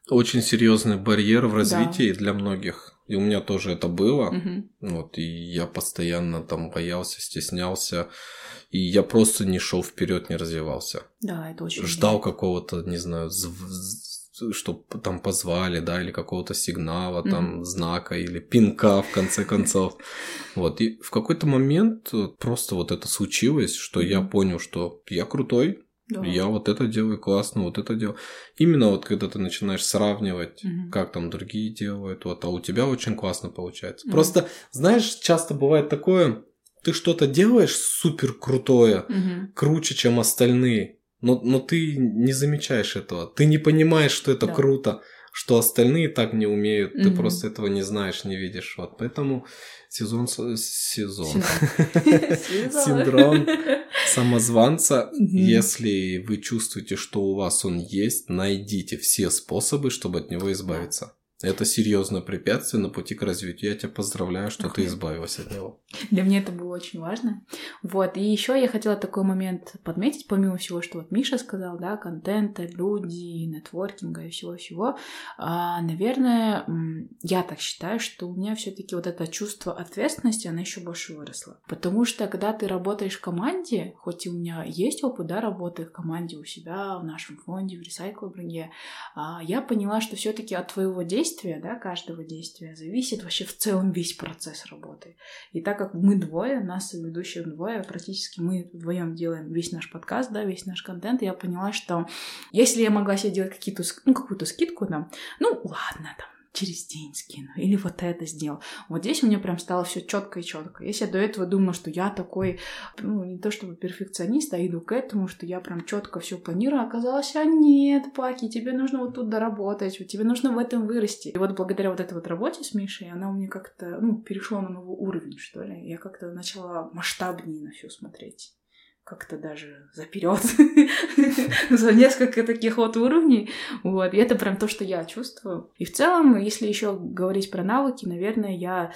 очень серьезный барьер в развитии для многих. И у меня тоже это было. Мгм. Вот, и я постоянно там боялся, стеснялся. И я просто не шел вперед, не развивался. Да, это очень... Ждал какого-то, не знаю, чтобы там позвали, да, или какого-то сигнала, там, Мгм. знака или пинка, в конце концов. Вот, и в какой-то момент э, просто вот это случилось, что я понял, что я крутой, Да. я вот это делаю классно, вот это делаю. Именно вот когда ты начинаешь сравнивать, Мгм. как там другие делают, вот, а у тебя очень классно получается. Мгм. Просто, знаешь, часто бывает такое, ты что-то делаешь супер крутое, Мгм. круче, чем остальные, но, но ты не замечаешь этого, ты не понимаешь, что это Да. круто, что остальные так не умеют, ты Мгм. просто этого не знаешь, не видишь. Вот поэтому сезон... Сезон. Синдром. (laughs) (laughs) Самозванца. Если вы чувствуете, что у вас он есть, найдите все способы, чтобы от него избавиться. Это серьезное препятствие на пути к развитию. Я тебя поздравляю, что ты Охуеть. избавилась от него. Для меня это было очень важно. Вот, и еще я хотела такой момент подметить, помимо всего, что вот Миша сказал, да, контента, люди, нетворкинга и всего-всего. А, наверное, я так считаю, что у меня все-таки вот это чувство ответственности, оно еще больше выросло. Потому что, когда ты работаешь в команде, хоть и у меня есть опыт, да, работы в команде у себя, в нашем фонде, в ресайклбринге, а, я поняла, что все-таки от твоего действия, да, каждого действия зависит вообще в целом весь процесс работы. И так как мы двое, нас ведущие двое, практически мы вдвоем делаем весь наш подкаст, да, весь наш контент, я поняла, что если я могла себе делать какие-то, ну, какую-то скидку там, ну, ладно, там, через день скину, или вот это сделал. Вот здесь у меня прям стало все четко и четко. Если я до этого думала, что я такой, ну, не то чтобы перфекционист, а иду к этому, что я прям четко все планирую, оказалось, а нет, Паки, тебе нужно вот тут доработать, тебе нужно в этом вырасти. И вот благодаря вот этой вот работе с Мишей, она у меня как-то, ну, перешла на новый уровень, что ли. Я как-то начала масштабнее на все смотреть как-то даже заперет (laughs) за несколько таких вот уровней. Вот. И это прям то, что я чувствую. И в целом, если еще говорить про навыки, наверное, я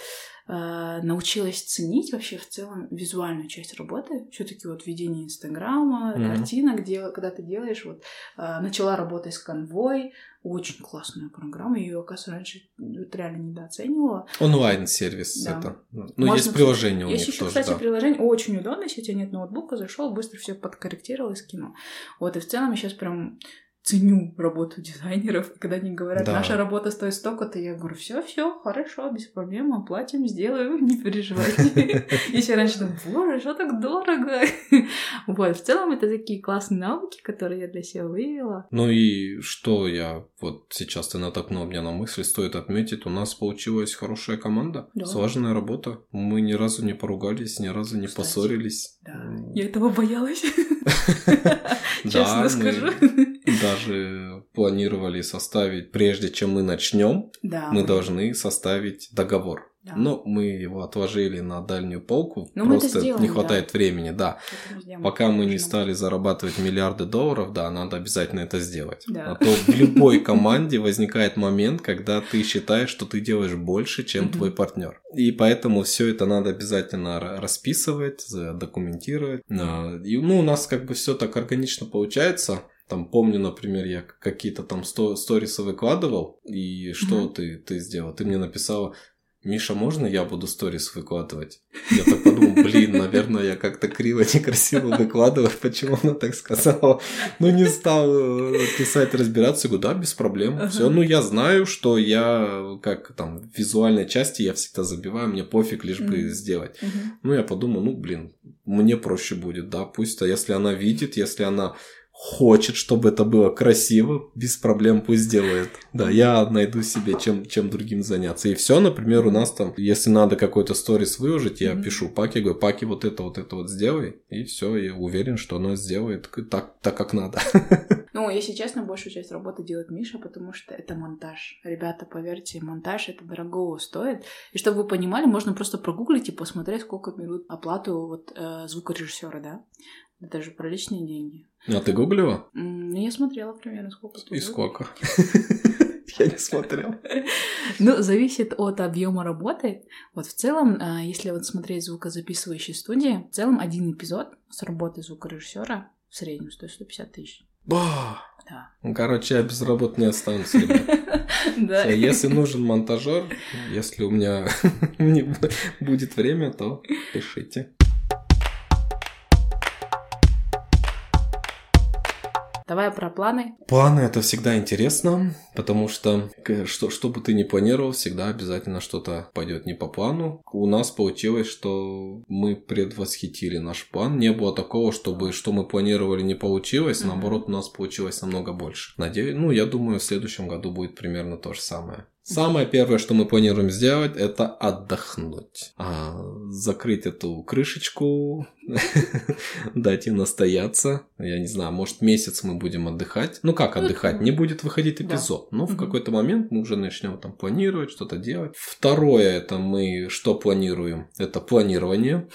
научилась ценить вообще в целом визуальную часть работы. Все-таки вот ведение Инстаграма, Мгм. картинок, где, когда ты делаешь, вот э, начала работать с конвой, очень классная программа, ее, оказывается, раньше вот реально недооценивала. Онлайн-сервис Да. это. Ну, Можно, есть приложение у Есть них еще, тоже, кстати, да. приложение очень удобно, если у тебя нет ноутбука, зашел, быстро все подкорректировал и скинул. Вот, и в целом я сейчас прям ценю работу дизайнеров. И когда они говорят, Да. наша работа стоит столько-то, я говорю, все, все, хорошо, без проблем, оплатим, сделаем, (laughs) не переживайте. Если раньше думала, боже, что так дорого? (laughs) Вот, в целом это такие классные навыки, которые я для себя выявила. Ну и что я вот сейчас ты натолкнул меня на мысль, стоит отметить, у нас получилась хорошая команда, Да. слаженная работа. Мы ни разу не поругались, ни разу не поссорились. Да, я этого боялась, (laughs) честно скажу. даже планировали составить, прежде чем мы начнем, мы должны составить договор. Да. Но мы его отложили на дальнюю полку, это просто сделаем, не да. хватает времени, да. Сделаем. Пока мы не стали зарабатывать миллиарды долларов, да, надо обязательно это сделать. Да. А то в любой команде возникает момент, когда ты считаешь, что ты делаешь больше, чем твой партнер. И поэтому все это надо обязательно ра- расписывать, документировать. А, И ну, у нас как бы все так органично получается. Там помню, например, я какие-то там сто- сторисы выкладывал, и что Мгм. ты, ты сделал? Ты мне написала, Миша, можно я буду сторис выкладывать? Я так подумал, блин, наверное, я как-то криво, некрасиво выкладываю, почему она так сказала? Ну, не стал э, писать, разбираться, говорю, да, без проблем. Ага. Все, ну, я знаю, что я, как там, в визуальной части я всегда забиваю, мне пофиг, лишь бы сделать. Мгм. Ну, я подумал, ну, блин, мне проще будет, да, пусть, а если она видит, если она хочет, чтобы это было красиво, без проблем пусть делает. Да, я найду себе чем, чем другим заняться. И все, например, у нас там, если надо какой-то сторис выложить, я Мгм. пишу Паке, говорю, Паки, вот это, вот это вот сделай. И все, я уверен, что она сделает так, так как надо. (laughs) Ну, если честно, большую часть работы делает Миша, потому что это монтаж. Ребята, поверьте, монтаж это дорого стоит. И чтобы вы понимали, можно просто прогуглить и посмотреть, сколько берут оплату вот э, звукорежиссера, да? Это же приличные деньги. А ты гуглила? Ну, я смотрела примерно, сколько. И стоит. сколько? (laughs) Я не смотрел. Ну, зависит от объема работы. Вот в целом, а, если вот смотреть звукозаписывающие студии, в целом один эпизод с работы звукорежиссера в среднем стоит 150 тысяч. Ба! Да. Ну, Короче, я без работы не останусь. (laughs) Да. Если нужен монтажер, если у меня (laughs) будет время, то пишите. Давай про планы. Планы это всегда интересно, потому что к- что, что бы ты ни планировал, всегда обязательно что-то пойдет не по плану. У нас получилось, что мы предвосхитили наш план. Не было такого, чтобы что мы планировали не получилось, наоборот, у нас получилось намного больше. Надеюсь, ну, я думаю, в следующем году будет примерно то же самое. Самое первое, что мы планируем сделать, это отдохнуть. А, закрыть эту крышечку, (laughs) дать им настояться. Я не знаю, может месяц мы будем отдыхать. Ну как Ну, отдыхать? Не будет выходить да. эпизод. Но в Мгм. какой-то момент мы уже начнем там планировать, что-то делать. Второе, это мы что планируем? Это планирование.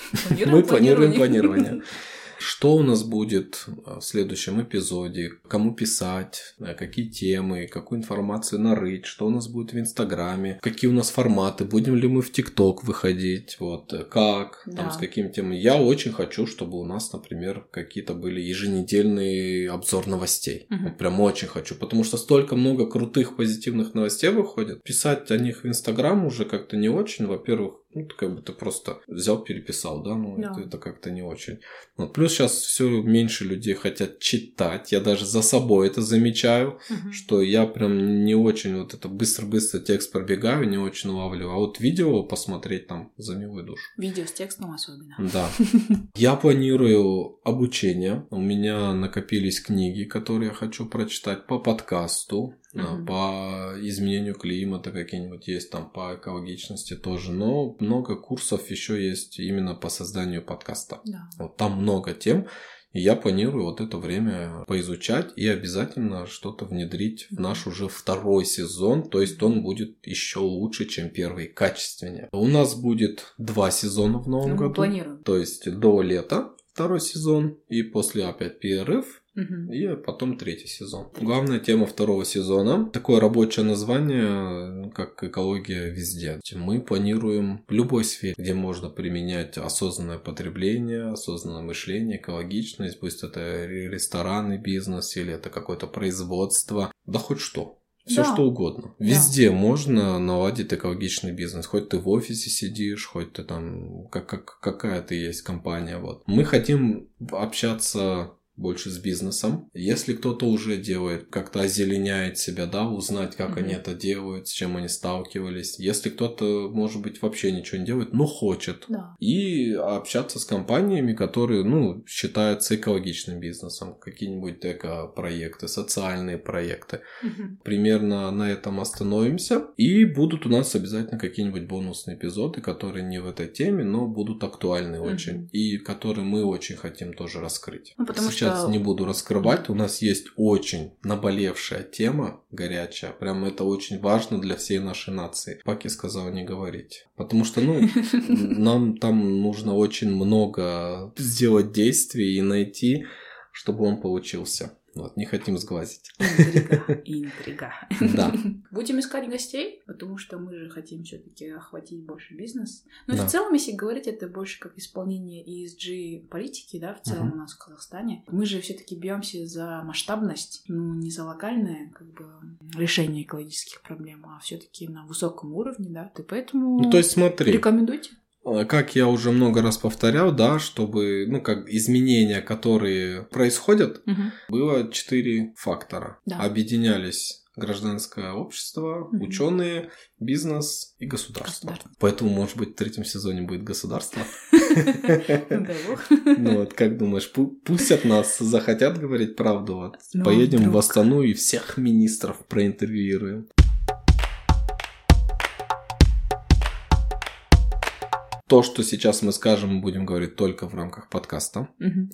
Мы планируем планирование. (laughs) Что у нас будет а, в следующем эпизоде, кому писать, а, какие темы, какую информацию нарыть, что у нас будет в Инстаграме, какие у нас форматы, будем ли мы в ТикТок выходить, вот, э, как, Да. там, с какими темами. Я очень хочу, чтобы у нас, например, какие-то были еженедельные обзор новостей. Мгм. Вот прям очень хочу, потому что столько много крутых позитивных новостей выходит. Писать о них в Инстаграм уже как-то не очень, во-первых, ну, ты как бы ты просто взял, переписал, да, ну, Да. это, это как-то не очень. Вот. Плюс сейчас все меньше людей хотят читать, я даже за собой это замечаю, Мгм. что я прям не очень вот это быстро-быстро текст пробегаю, не очень улавливаю, а вот видео посмотреть там за милую душу. Видео с текстом особенно. Да. (laughs) Я планирую обучение. У меня накопились книги, которые я хочу прочитать по подкасту, Мгм. по изменению климата какие-нибудь есть, там по экологичности тоже. Но много курсов еще есть именно по созданию подкаста. Да. Вот там много тем. И я планирую вот это время поизучать и обязательно что-то внедрить в наш уже второй сезон. То есть он будет еще лучше, чем первый, качественнее. У нас будет два сезона в новом Ну, году. планируем. То есть до лета второй сезон, и после опять перерыв, Мгм. и потом третий сезон. Главная тема второго сезона, такое рабочее название, как экология везде. Мы планируем в любой сфере, где можно применять осознанное потребление, осознанное мышление, экологичность, пусть это ре- ресторанный бизнес или это какое-то производство, да хоть что. Все Да. что угодно. Да. Везде можно наладить экологичный бизнес. Хоть ты в офисе сидишь, хоть ты там как, как, какая ты есть компания. Вот. Мы хотим общаться больше с бизнесом. Если кто-то уже делает, как-то озеленяет себя, да, узнать, как Мгм. они это делают, с чем они сталкивались. Если кто-то, может быть, вообще ничего не делает, но хочет. Да. И общаться с компаниями, которые, ну, считаются экологичным бизнесом. Какие-нибудь эко-проекты, социальные проекты. Мгм. Примерно на этом остановимся. И будут у нас обязательно какие-нибудь бонусные эпизоды, которые не в этой теме, но будут актуальны Мгм. очень. И которые мы очень хотим тоже раскрыть. Ну, потому Сейчас что- не буду раскрывать. У нас есть очень наболевшая тема, горячая. Прям это очень важно для всей нашей нации. Паки сказал не говорить. Потому что, ну, (laughs) нам там нужно очень много сделать действий и найти, чтобы он получился. Вот, не хотим сглазить. Интрига. (laughs) Интрига. Да. (laughs) Будем искать гостей, потому что мы же хотим все-таки охватить больше бизнес. И Да. в целом, если говорить, это больше как исполнение ESG политики, да, в целом Мгм. у нас в Казахстане. Мы же все-таки бьемся за масштабность, ну не за локальное как бы решение экологических проблем, а все-таки на высоком уровне, да. И поэтому Ну, то есть смотри, рекомендуйте. Э, как я уже много раз повторял, да, чтобы, ну, как изменения, которые происходят, Мгм. было четыре фактора. Да. Объединялись гражданское общество, Мгм. ученые, бизнес и государство. Государство. Поэтому, может быть, в третьем сезоне будет государство. Ну вот, как думаешь, пу- пустят нас, захотят говорить правду? Ну, Поедем в Астану и всех министров проинтервьюируем. То, что сейчас мы скажем, мы будем говорить только в рамках подкаста.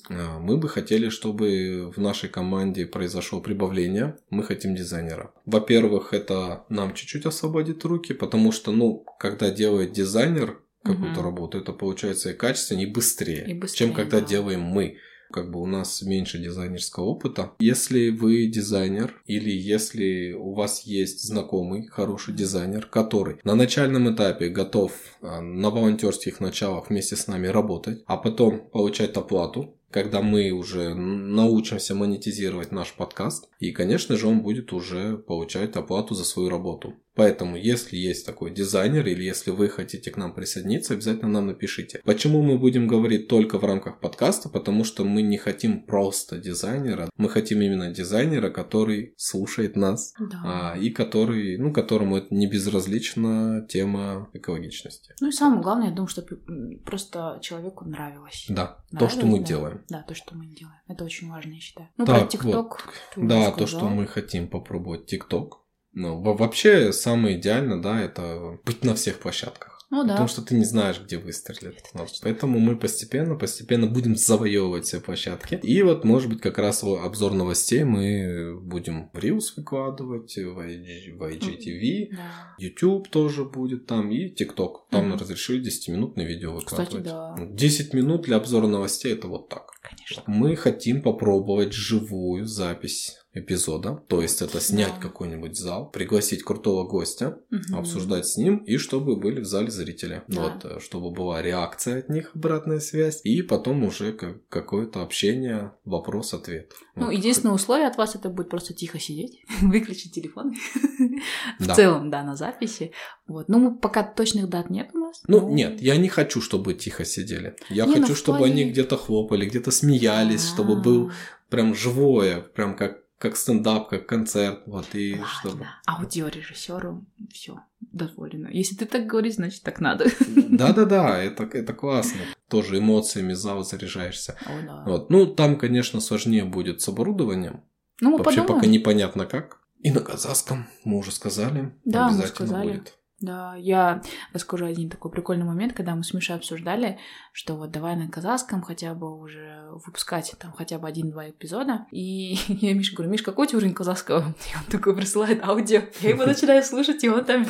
А, Мы бы хотели, чтобы в нашей команде произошло прибавление. Мы хотим дизайнера. Во-первых, это нам чуть-чуть освободит руки, потому что, ну, когда делает дизайнер какую-то Мгм. работу, это получается и качественнее, и быстрее, И быстрее, чем когда да. делаем мы. Как бы у нас меньше дизайнерского опыта. Если вы дизайнер или если у вас есть знакомый хороший дизайнер, который на начальном этапе готов а, на волонтерских началах вместе с нами работать, а потом получать оплату, когда мы уже научимся монетизировать наш подкаст, и, конечно же, он будет уже получать оплату за свою работу. Поэтому, если есть такой дизайнер или если вы хотите к нам присоединиться, обязательно нам напишите. Почему мы будем говорить только в рамках подкаста? Потому что мы не хотим просто дизайнера, мы хотим именно дизайнера, который слушает нас Да. а, и который, ну, которому это не безразлична тема экологичности. Ну и самое главное, я думаю, чтобы просто человеку нравилось. Да, то, Нравилось, что мы да. делаем. Да, то, что мы делаем. Это очень важно, я считаю. Ну, Так, про ТикТок. уже Да, то, сказал. что мы хотим попробовать ТикТок. Ну, во- вообще, самое идеально, да, это быть на всех площадках. Ну да. Потому что ты не знаешь, где выстрелит. Вот. Поэтому мы постепенно, постепенно будем завоевывать все площадки. И вот, может быть, как раз обзор новостей мы будем в Reels выкладывать, в, IG, в IGTV, Да. YouTube тоже будет там, и TikTok. Там Мгм. разрешили 10-минутное видео выкладывать. Кстати, да. 10 минут для обзора новостей это вот так. Конечно. Мы хотим попробовать живую запись эпизода, то есть это снять Да. какой-нибудь зал, пригласить крутого гостя, Мгм. обсуждать с ним, и чтобы были в зале зрители. Да. Вот, э, чтобы была реакция от них, обратная связь, и потом уже как- какое-то общение, вопрос-ответ. Ну, Вот. единственное условие от вас это будет просто тихо сидеть, (laughs) выключить телефон. (laughs) В целом, да, на записи. Вот. Ну, пока точных дат нет у нас. Ну, но- нет, я не хочу, чтобы тихо сидели. Я Не, ну, хочу, чтобы плане- они где-то хлопали, где-то смеялись, чтобы был прям живое, прям как, как стендап, как концерт. Вот, и Ладно. чтобы... Аудиорежиссеру все дозволено. Если ты так говоришь, значит так надо. (laughs) Да-да-да, это, это классно. Тоже эмоциями зал заряжаешься. О, да. Вот. Ну, там, конечно, сложнее будет с оборудованием. Ну, мы Вообще подумаем. пока непонятно как. И на казахском, мы уже сказали, Да, мы обязательно сказали. будет. Да, я расскажу один такой прикольный момент, когда мы с Мишей обсуждали, что вот давай на казахском хотя бы уже выпускать там хотя бы один-два эпизода. И (laughs) я Мише говорю, Миш, какой у тебя уровень казахского? (laughs) И он такой присылает аудио. Я его начинаю слушать, и он там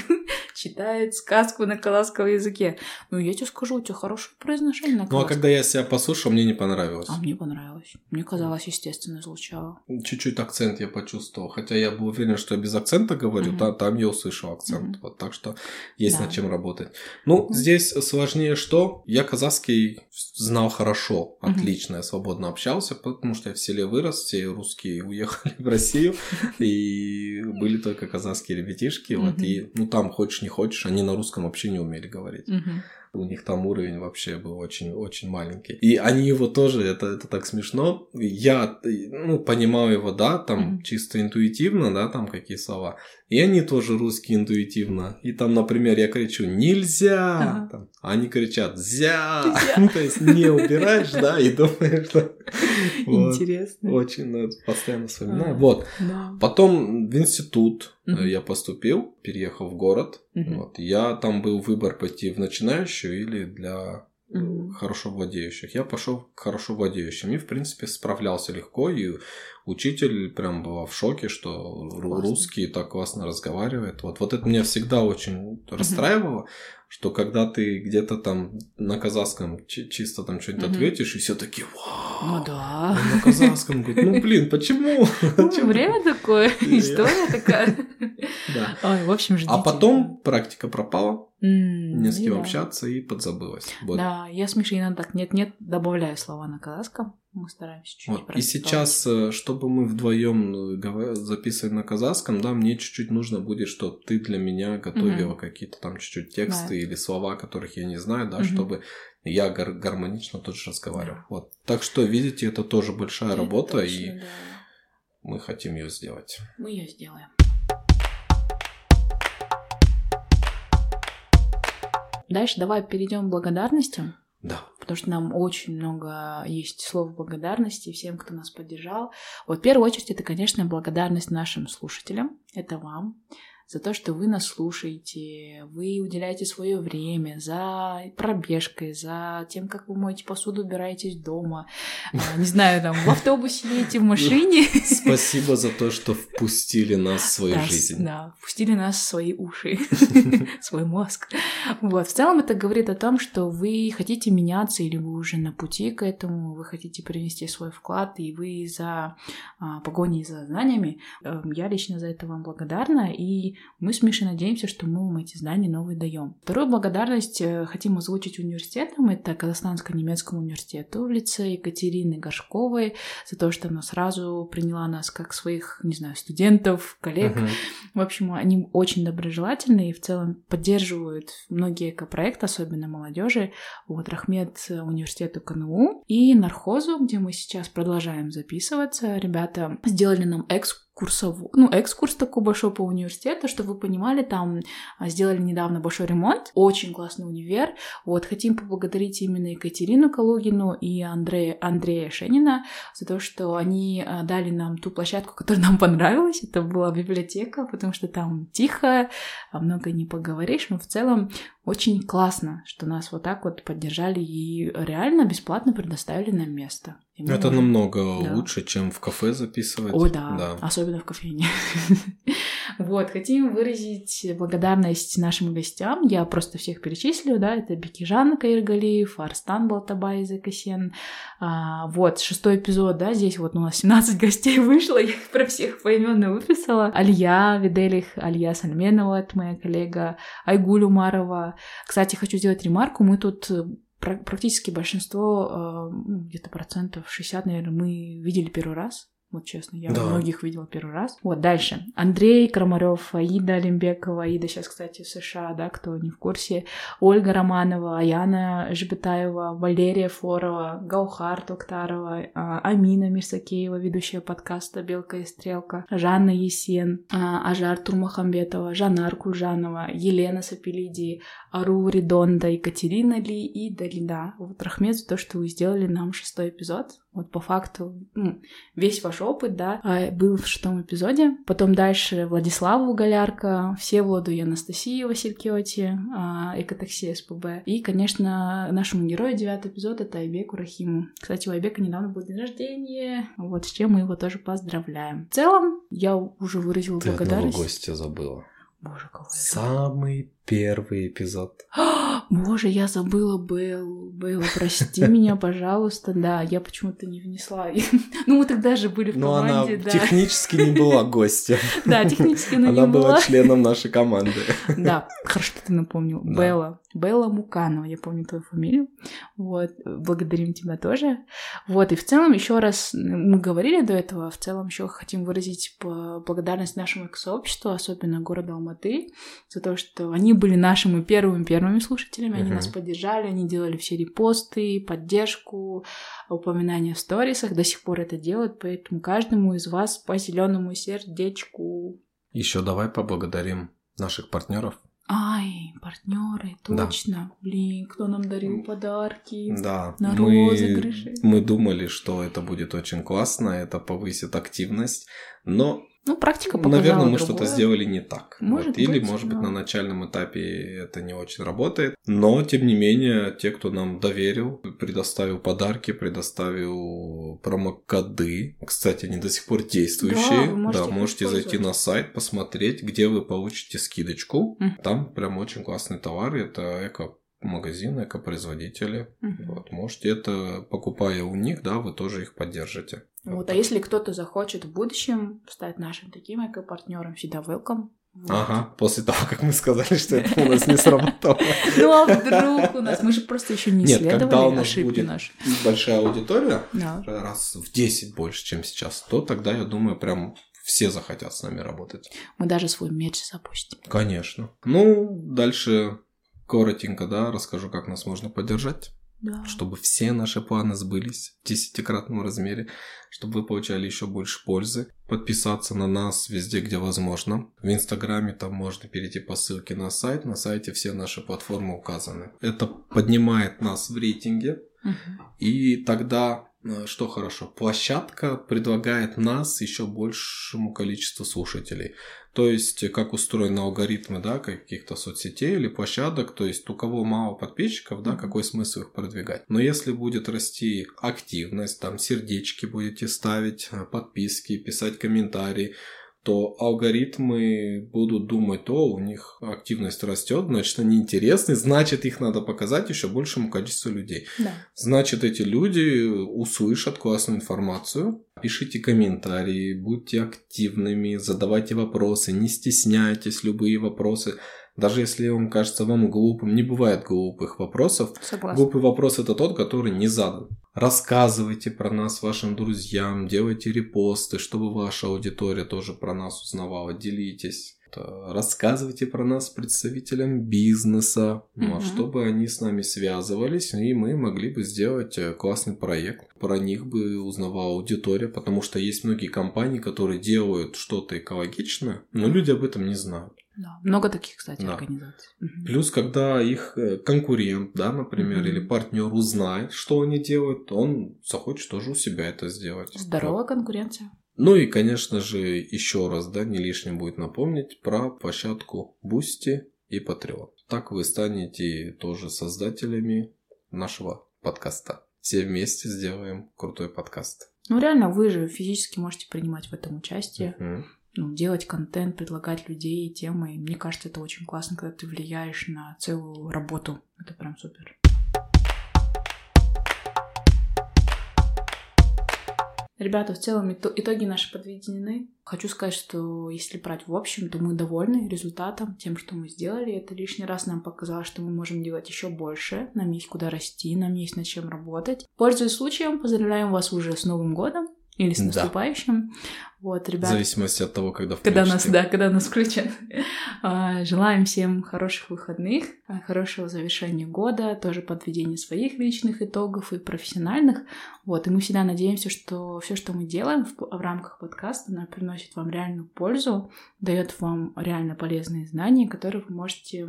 читает сказку на казахском языке. Ну, я тебе скажу, у тебя хорошее произношение на Ну, а казахском. когда я себя послушал, мне не понравилось. А мне понравилось. Мне казалось, естественно звучало. Чуть-чуть акцент я почувствовал. Хотя я был уверен, что я без акцента говорю, та- там я услышал акцент. Мгм. Вот так что есть Да. над чем работать. Ну, Мгм. здесь сложнее что? Я казахский знал хорошо, отлично, я свободно общался, потому что я в селе вырос, все русские (laughs) уехали в Россию, (laughs) и были только казахские ребятишки. Вот, и, ну, там хочешь не хочешь, они на русском вообще не умели говорить. Мгм. У них там уровень вообще был очень-очень маленький. И они его тоже, это, это так смешно. Я, ну, понимал его, да, там Мгм. чисто интуитивно, да, там какие слова. И они тоже русские интуитивно. И там, например, я кричу «нельзя», Ага. там, а они кричат «зя». (laughs) То есть не убираешь, да, и думаешь, что... (laughs) Интересно. Очень постоянно вспоминаю. Вот. Потом в институт э, я поступил, переехал в город. Вот. Я там был выбор пойти в начинающую или для Мгм. хорошо владеющих. Я пошел к хорошо владеющим и, в принципе, справлялся легко. И учитель прям была в шоке, что Классно. русский так классно разговаривает. Вот, вот это меня всегда очень расстраивало, что когда ты где-то там на казахском чи- чисто там что-нибудь Мгм. ответишь, и все такие «Вау!» Ну да. Он на казахском говорит, ну блин, почему? (laughs) Ну, Почему?» Время такое, (laughs) история такая. Да. В общем, ждите. А потом практика пропала, М, не с и кем да. общаться и подзабылась. Вот. Да, я с Мишей иногда так нет-нет, добавляю слова на казахском. Мы стараемся чуть-чуть Вот. И сейчас, э, чтобы мы вдвоем записывали на казахском, да, мне чуть-чуть нужно будет, что ты для меня готовила Мгм. какие-то там чуть-чуть тексты Да. или слова, которых я не знаю, да, Мгм. чтобы я гар- гармонично тоже разговаривал. Вот. Так что, видите, это тоже большая Это работа, точно, и да. мы хотим ее сделать. Мы ее сделаем. Дальше давай перейдем к благодарностям, Да. потому что нам очень много есть слов благодарности всем, кто нас поддержал. Вот в первую очередь это, конечно, благодарность нашим слушателям, это вам, за то, что вы нас слушаете, вы уделяете свое время за пробежкой, за тем, как вы моете посуду, убираетесь дома, а, не знаю, там, в автобусе едете, в машине. Спасибо за то, что впустили нас в свою Да, жизнь. Да, впустили нас в свои уши, (laughs) свой мозг. Вот. В целом это говорит о том, что вы хотите меняться, или вы уже на пути к этому, вы хотите принести свой вклад, и вы за а, погоней за знаниями. Эм, Я лично за это вам благодарна, и мы с Мишей надеемся, что мы вам эти знания новые даем. Вторую благодарность э, хотим озвучить университетам. Это Казахстанско-немецкому университету в лице Екатерины Горшковой за то, что она сразу приняла нас как своих, не знаю, студентов, коллег, Мгм. в общем, они очень доброжелательны и в целом поддерживают многие экопроекты, особенно молодежи. Вот Рахмет университету КНУ и Нархозу, где мы сейчас продолжаем записываться. Ребята сделали нам экскурсовую, ну, экскурс такой большой по университету, чтобы вы понимали, там а, сделали недавно большой ремонт. Очень классный универ. Вот, хотим поблагодарить именно Екатерину Калугину и Андрея, Андрея Шенина за то, что они а, дали нам ту площадку, которая нам понравилась. Это была библиотека, потому что там тихо, а много не поговоришь, но в целом очень классно, что нас вот так вот поддержали и реально бесплатно предоставили нам место. И мы Это намного Да. лучше, чем в кафе записывать. О, да, особенно в кофейне. (laughs) Вот, хотим выразить благодарность нашим гостям. Я просто всех перечислю, да, это Бекижан Каиргалиев, Арстан Балтабай Закасен. А, вот, шестой эпизод, да, здесь вот у нас 17 гостей вышло, (laughs) я их про всех поименно выписала. Алья Виделих, Алья Сальменова, это моя коллега, Айгуль Умарова. Кстати, хочу сделать ремарку, мы тут практически большинство, э, ну, где-то процентов 60, наверное, мы видели первый раз. Вот честно, я Да. многих видела первый раз. Вот дальше. Андрей Крамарев, Аида Олимбекова, Аида сейчас, кстати, в США, да, кто не в курсе. Ольга Романова, Аяна Жбетаева, Валерия Флорова, Гаухар Токтарова, а, Амина Мирсакеева, ведущая подкаста «Белка и стрелка», Жанна Есен, а, Ажар Турмахамбетова, Жанар Кульжанова, Елена Сапелиди, Ару Ридонда, Екатерина Ли и Далида. Вот Рахмет за то, что вы сделали нам шестой эпизод. Вот по факту ну, весь ваш опыт, да, а, был в шестом эпизоде. Потом дальше Владиславу Голярка, Всеволоду и Анастасии Василькиоти, а, Экотакси СПБ. И, конечно, нашему герою девятый эпизод — это Айбеку Рахиму. Кстати, у Айбека недавно был день рождения, вот с чем мы его тоже поздравляем. В целом, я уже выразила Ты благодарность. гостя забыла. Боже, кого я Самый первый эпизод. (gasps) Боже, я забыла Беллу. Белла, прости (laughs) меня, пожалуйста. Да, я почему-то не внесла. (laughs) Ну, мы тогда же были в Но она команде, да. технически не была (laughs) гостем. Да, технически она Она не была была. членом нашей команды. Да, хорошо, что ты напомнил. Белла. Белла Муканова, я помню твою фамилию. Вот, благодарим тебя тоже. Вот, и в целом еще раз мы говорили до этого, в целом еще хотим выразить благодарность нашему сообществу, особенно города Алматы, за то, что они были нашими первыми первыми слушателями, они Мгм. нас поддержали, они делали все репосты, поддержку, упоминания в сторисах, до сих пор это делают, поэтому каждому из вас по зеленому сердечку. Еще давай поблагодарим наших партнеров. Ай, партнеры, Да. точно. Блин, кто нам дарил подарки? Да, На мы, розыгрыше. мы думали, что это будет очень классно, это повысит активность, но, Ну, практика показала наверное, мы что-то сделали не так. Может Вот. Или, быть, может быть, да. на начальном этапе это не очень работает. Но, тем не менее, те, кто нам доверил, предоставил подарки, предоставил промокоды. Кстати, они до сих пор действующие. Да, вы можете да, можете зайти на сайт, посмотреть, где вы получите скидочку. Мгм. Там прям очень классные товары. Это эко магазины, эко-производители. Мгм. Вот, можете это, покупая у них, да, вы тоже их поддержите. Вот, а если кто-то захочет в будущем стать нашим таким эко-партнером, всегда welcome. Вот. Ага, после того, как мы сказали, что это у нас не сработало. (laughs) Ну а вдруг у нас? Мы же просто еще не Нет, когда у исследовали нас будет наши. большая аудитория, Да. раз в 10 больше, чем сейчас, то тогда, я думаю, прям все захотят с нами работать. Мы даже свой мерч запустим. Конечно. Ну, дальше коротенько, да, расскажу, как нас можно поддержать. Да. чтобы все наши планы сбылись в десятикратном размере, чтобы вы получали еще больше пользы. Подписаться на нас везде, где возможно. В Инстаграме там можно перейти по ссылке на сайт. На сайте все наши платформы указаны. Это поднимает нас в рейтинге. Мгм. И тогда, э, что хорошо, площадка предлагает нас еще большему количеству слушателей. То есть, э, как устроены алгоритмы, да, каких-то соцсетей или площадок, то есть, у кого мало подписчиков, да, какой смысл их продвигать. Но если будет расти активность, там, сердечки будете ставить, э, подписки, писать комментарии, то алгоритмы будут думать, о, у них активность растет, значит, они интересны, значит, их надо показать еще большему количеству людей. Да. Значит, эти люди услышат классную информацию. Пишите комментарии, будьте активными, задавайте вопросы, не стесняйтесь любые вопросы. Даже если он кажется вам глупым, не бывает глупых вопросов. Согласна. Глупый вопрос это тот, который не задан. Рассказывайте про нас вашим друзьям, делайте репосты, чтобы ваша аудитория тоже про нас узнавала, делитесь. Это Рассказывайте про нас представителям бизнеса, Мгм. чтобы они с нами связывались, и мы могли бы сделать э, классный проект. Про них бы узнавала аудитория, потому что есть многие компании, которые делают что-то экологичное, но люди об этом не знают. Да. Много таких, кстати, Да. организаций. Плюс, когда их э, конкурент, да, например, Мгм. или партнер узнает, что они делают, он захочет тоже у себя это сделать. Здоровая конкуренция. Ну и, конечно же, еще раз, да, не лишним будет напомнить про площадку Boosty и Patreon. Так вы станете тоже создателями нашего подкаста. Все вместе сделаем крутой подкаст. Ну, реально, вы же физически можете принимать в этом участие, Мгм. Ну, делать контент, предлагать людей и темы. И мне кажется, это очень классно, когда ты влияешь на целую работу. Это прям супер. Ребята, в целом ито- итоги наши подведены. Хочу сказать, что если брать в общем, то мы довольны результатом, тем, что мы сделали. Это лишний раз нам показало, что мы можем делать еще больше. Нам есть куда расти, нам есть над чем работать. Пользуясь случаем, поздравляем вас уже с Новым годом или с Да. Вот, В ребята. зависимости от того, когда Когда включите. нас, да, когда нас включат. (laughs) А, Желаем всем хороших выходных, а, хорошего завершения года, тоже подведения своих личных итогов и профессиональных. Вот, и мы всегда надеемся, что все, что мы делаем в, в рамках подкаста, оно приносит вам реальную пользу, дает вам реально полезные знания, которые вы можете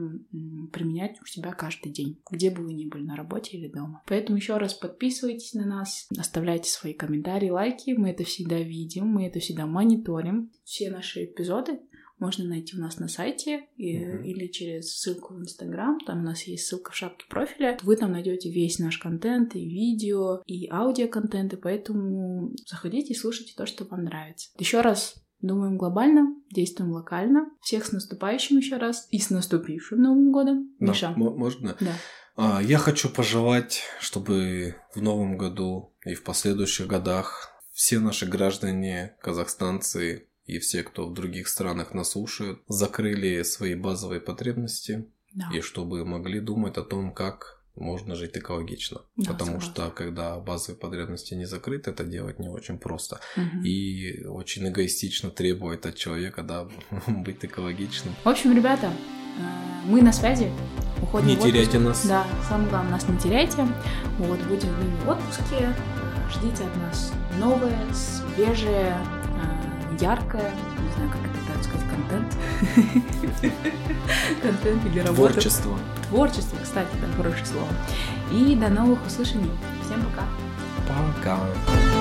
применять у себя каждый день, где бы вы ни были, на работе или дома. Поэтому еще раз подписывайтесь на нас, оставляйте свои комментарии, лайки, мы это всегда видим, мы это всегда мониторим. Все наши эпизоды можно найти у нас на сайте и- Мгм. или через ссылку в Инстаграм. Там у нас есть ссылка в шапке профиля. Вы там найдете весь наш контент, и видео, и аудиоконтент, и поэтому заходите и слушайте то, что вам нравится. Еще раз Думаем глобально, действуем локально. Всех с наступающим еще раз и с наступившим Новым годом. Да, Миша. мо- можно? Да. А, Я хочу пожелать, чтобы в новом году и в последующих годах все наши граждане, казахстанцы и все, кто в других странах нас слушают, закрыли свои базовые потребности Да. и чтобы могли думать о том, как можно жить экологично. Да, Потому согласна. что когда базовые потребности не закрыты, это делать не очень просто. Мгм. И очень эгоистично требовать от человека, да, (laughs) быть экологичным. В общем, ребята, э, мы на связи. Уходим Не теряйте нас. Да, самое главное, нас не теряйте. Вот, будем в мини-отпуске. Ждите от нас новое, свежее, э, яркое, не знаю, как это правильно сказать, контент. (laughs) Контент или работа. Творчество. Творчество, кстати, это хорошее слово. И до новых услышаний. Всем пока. Пока.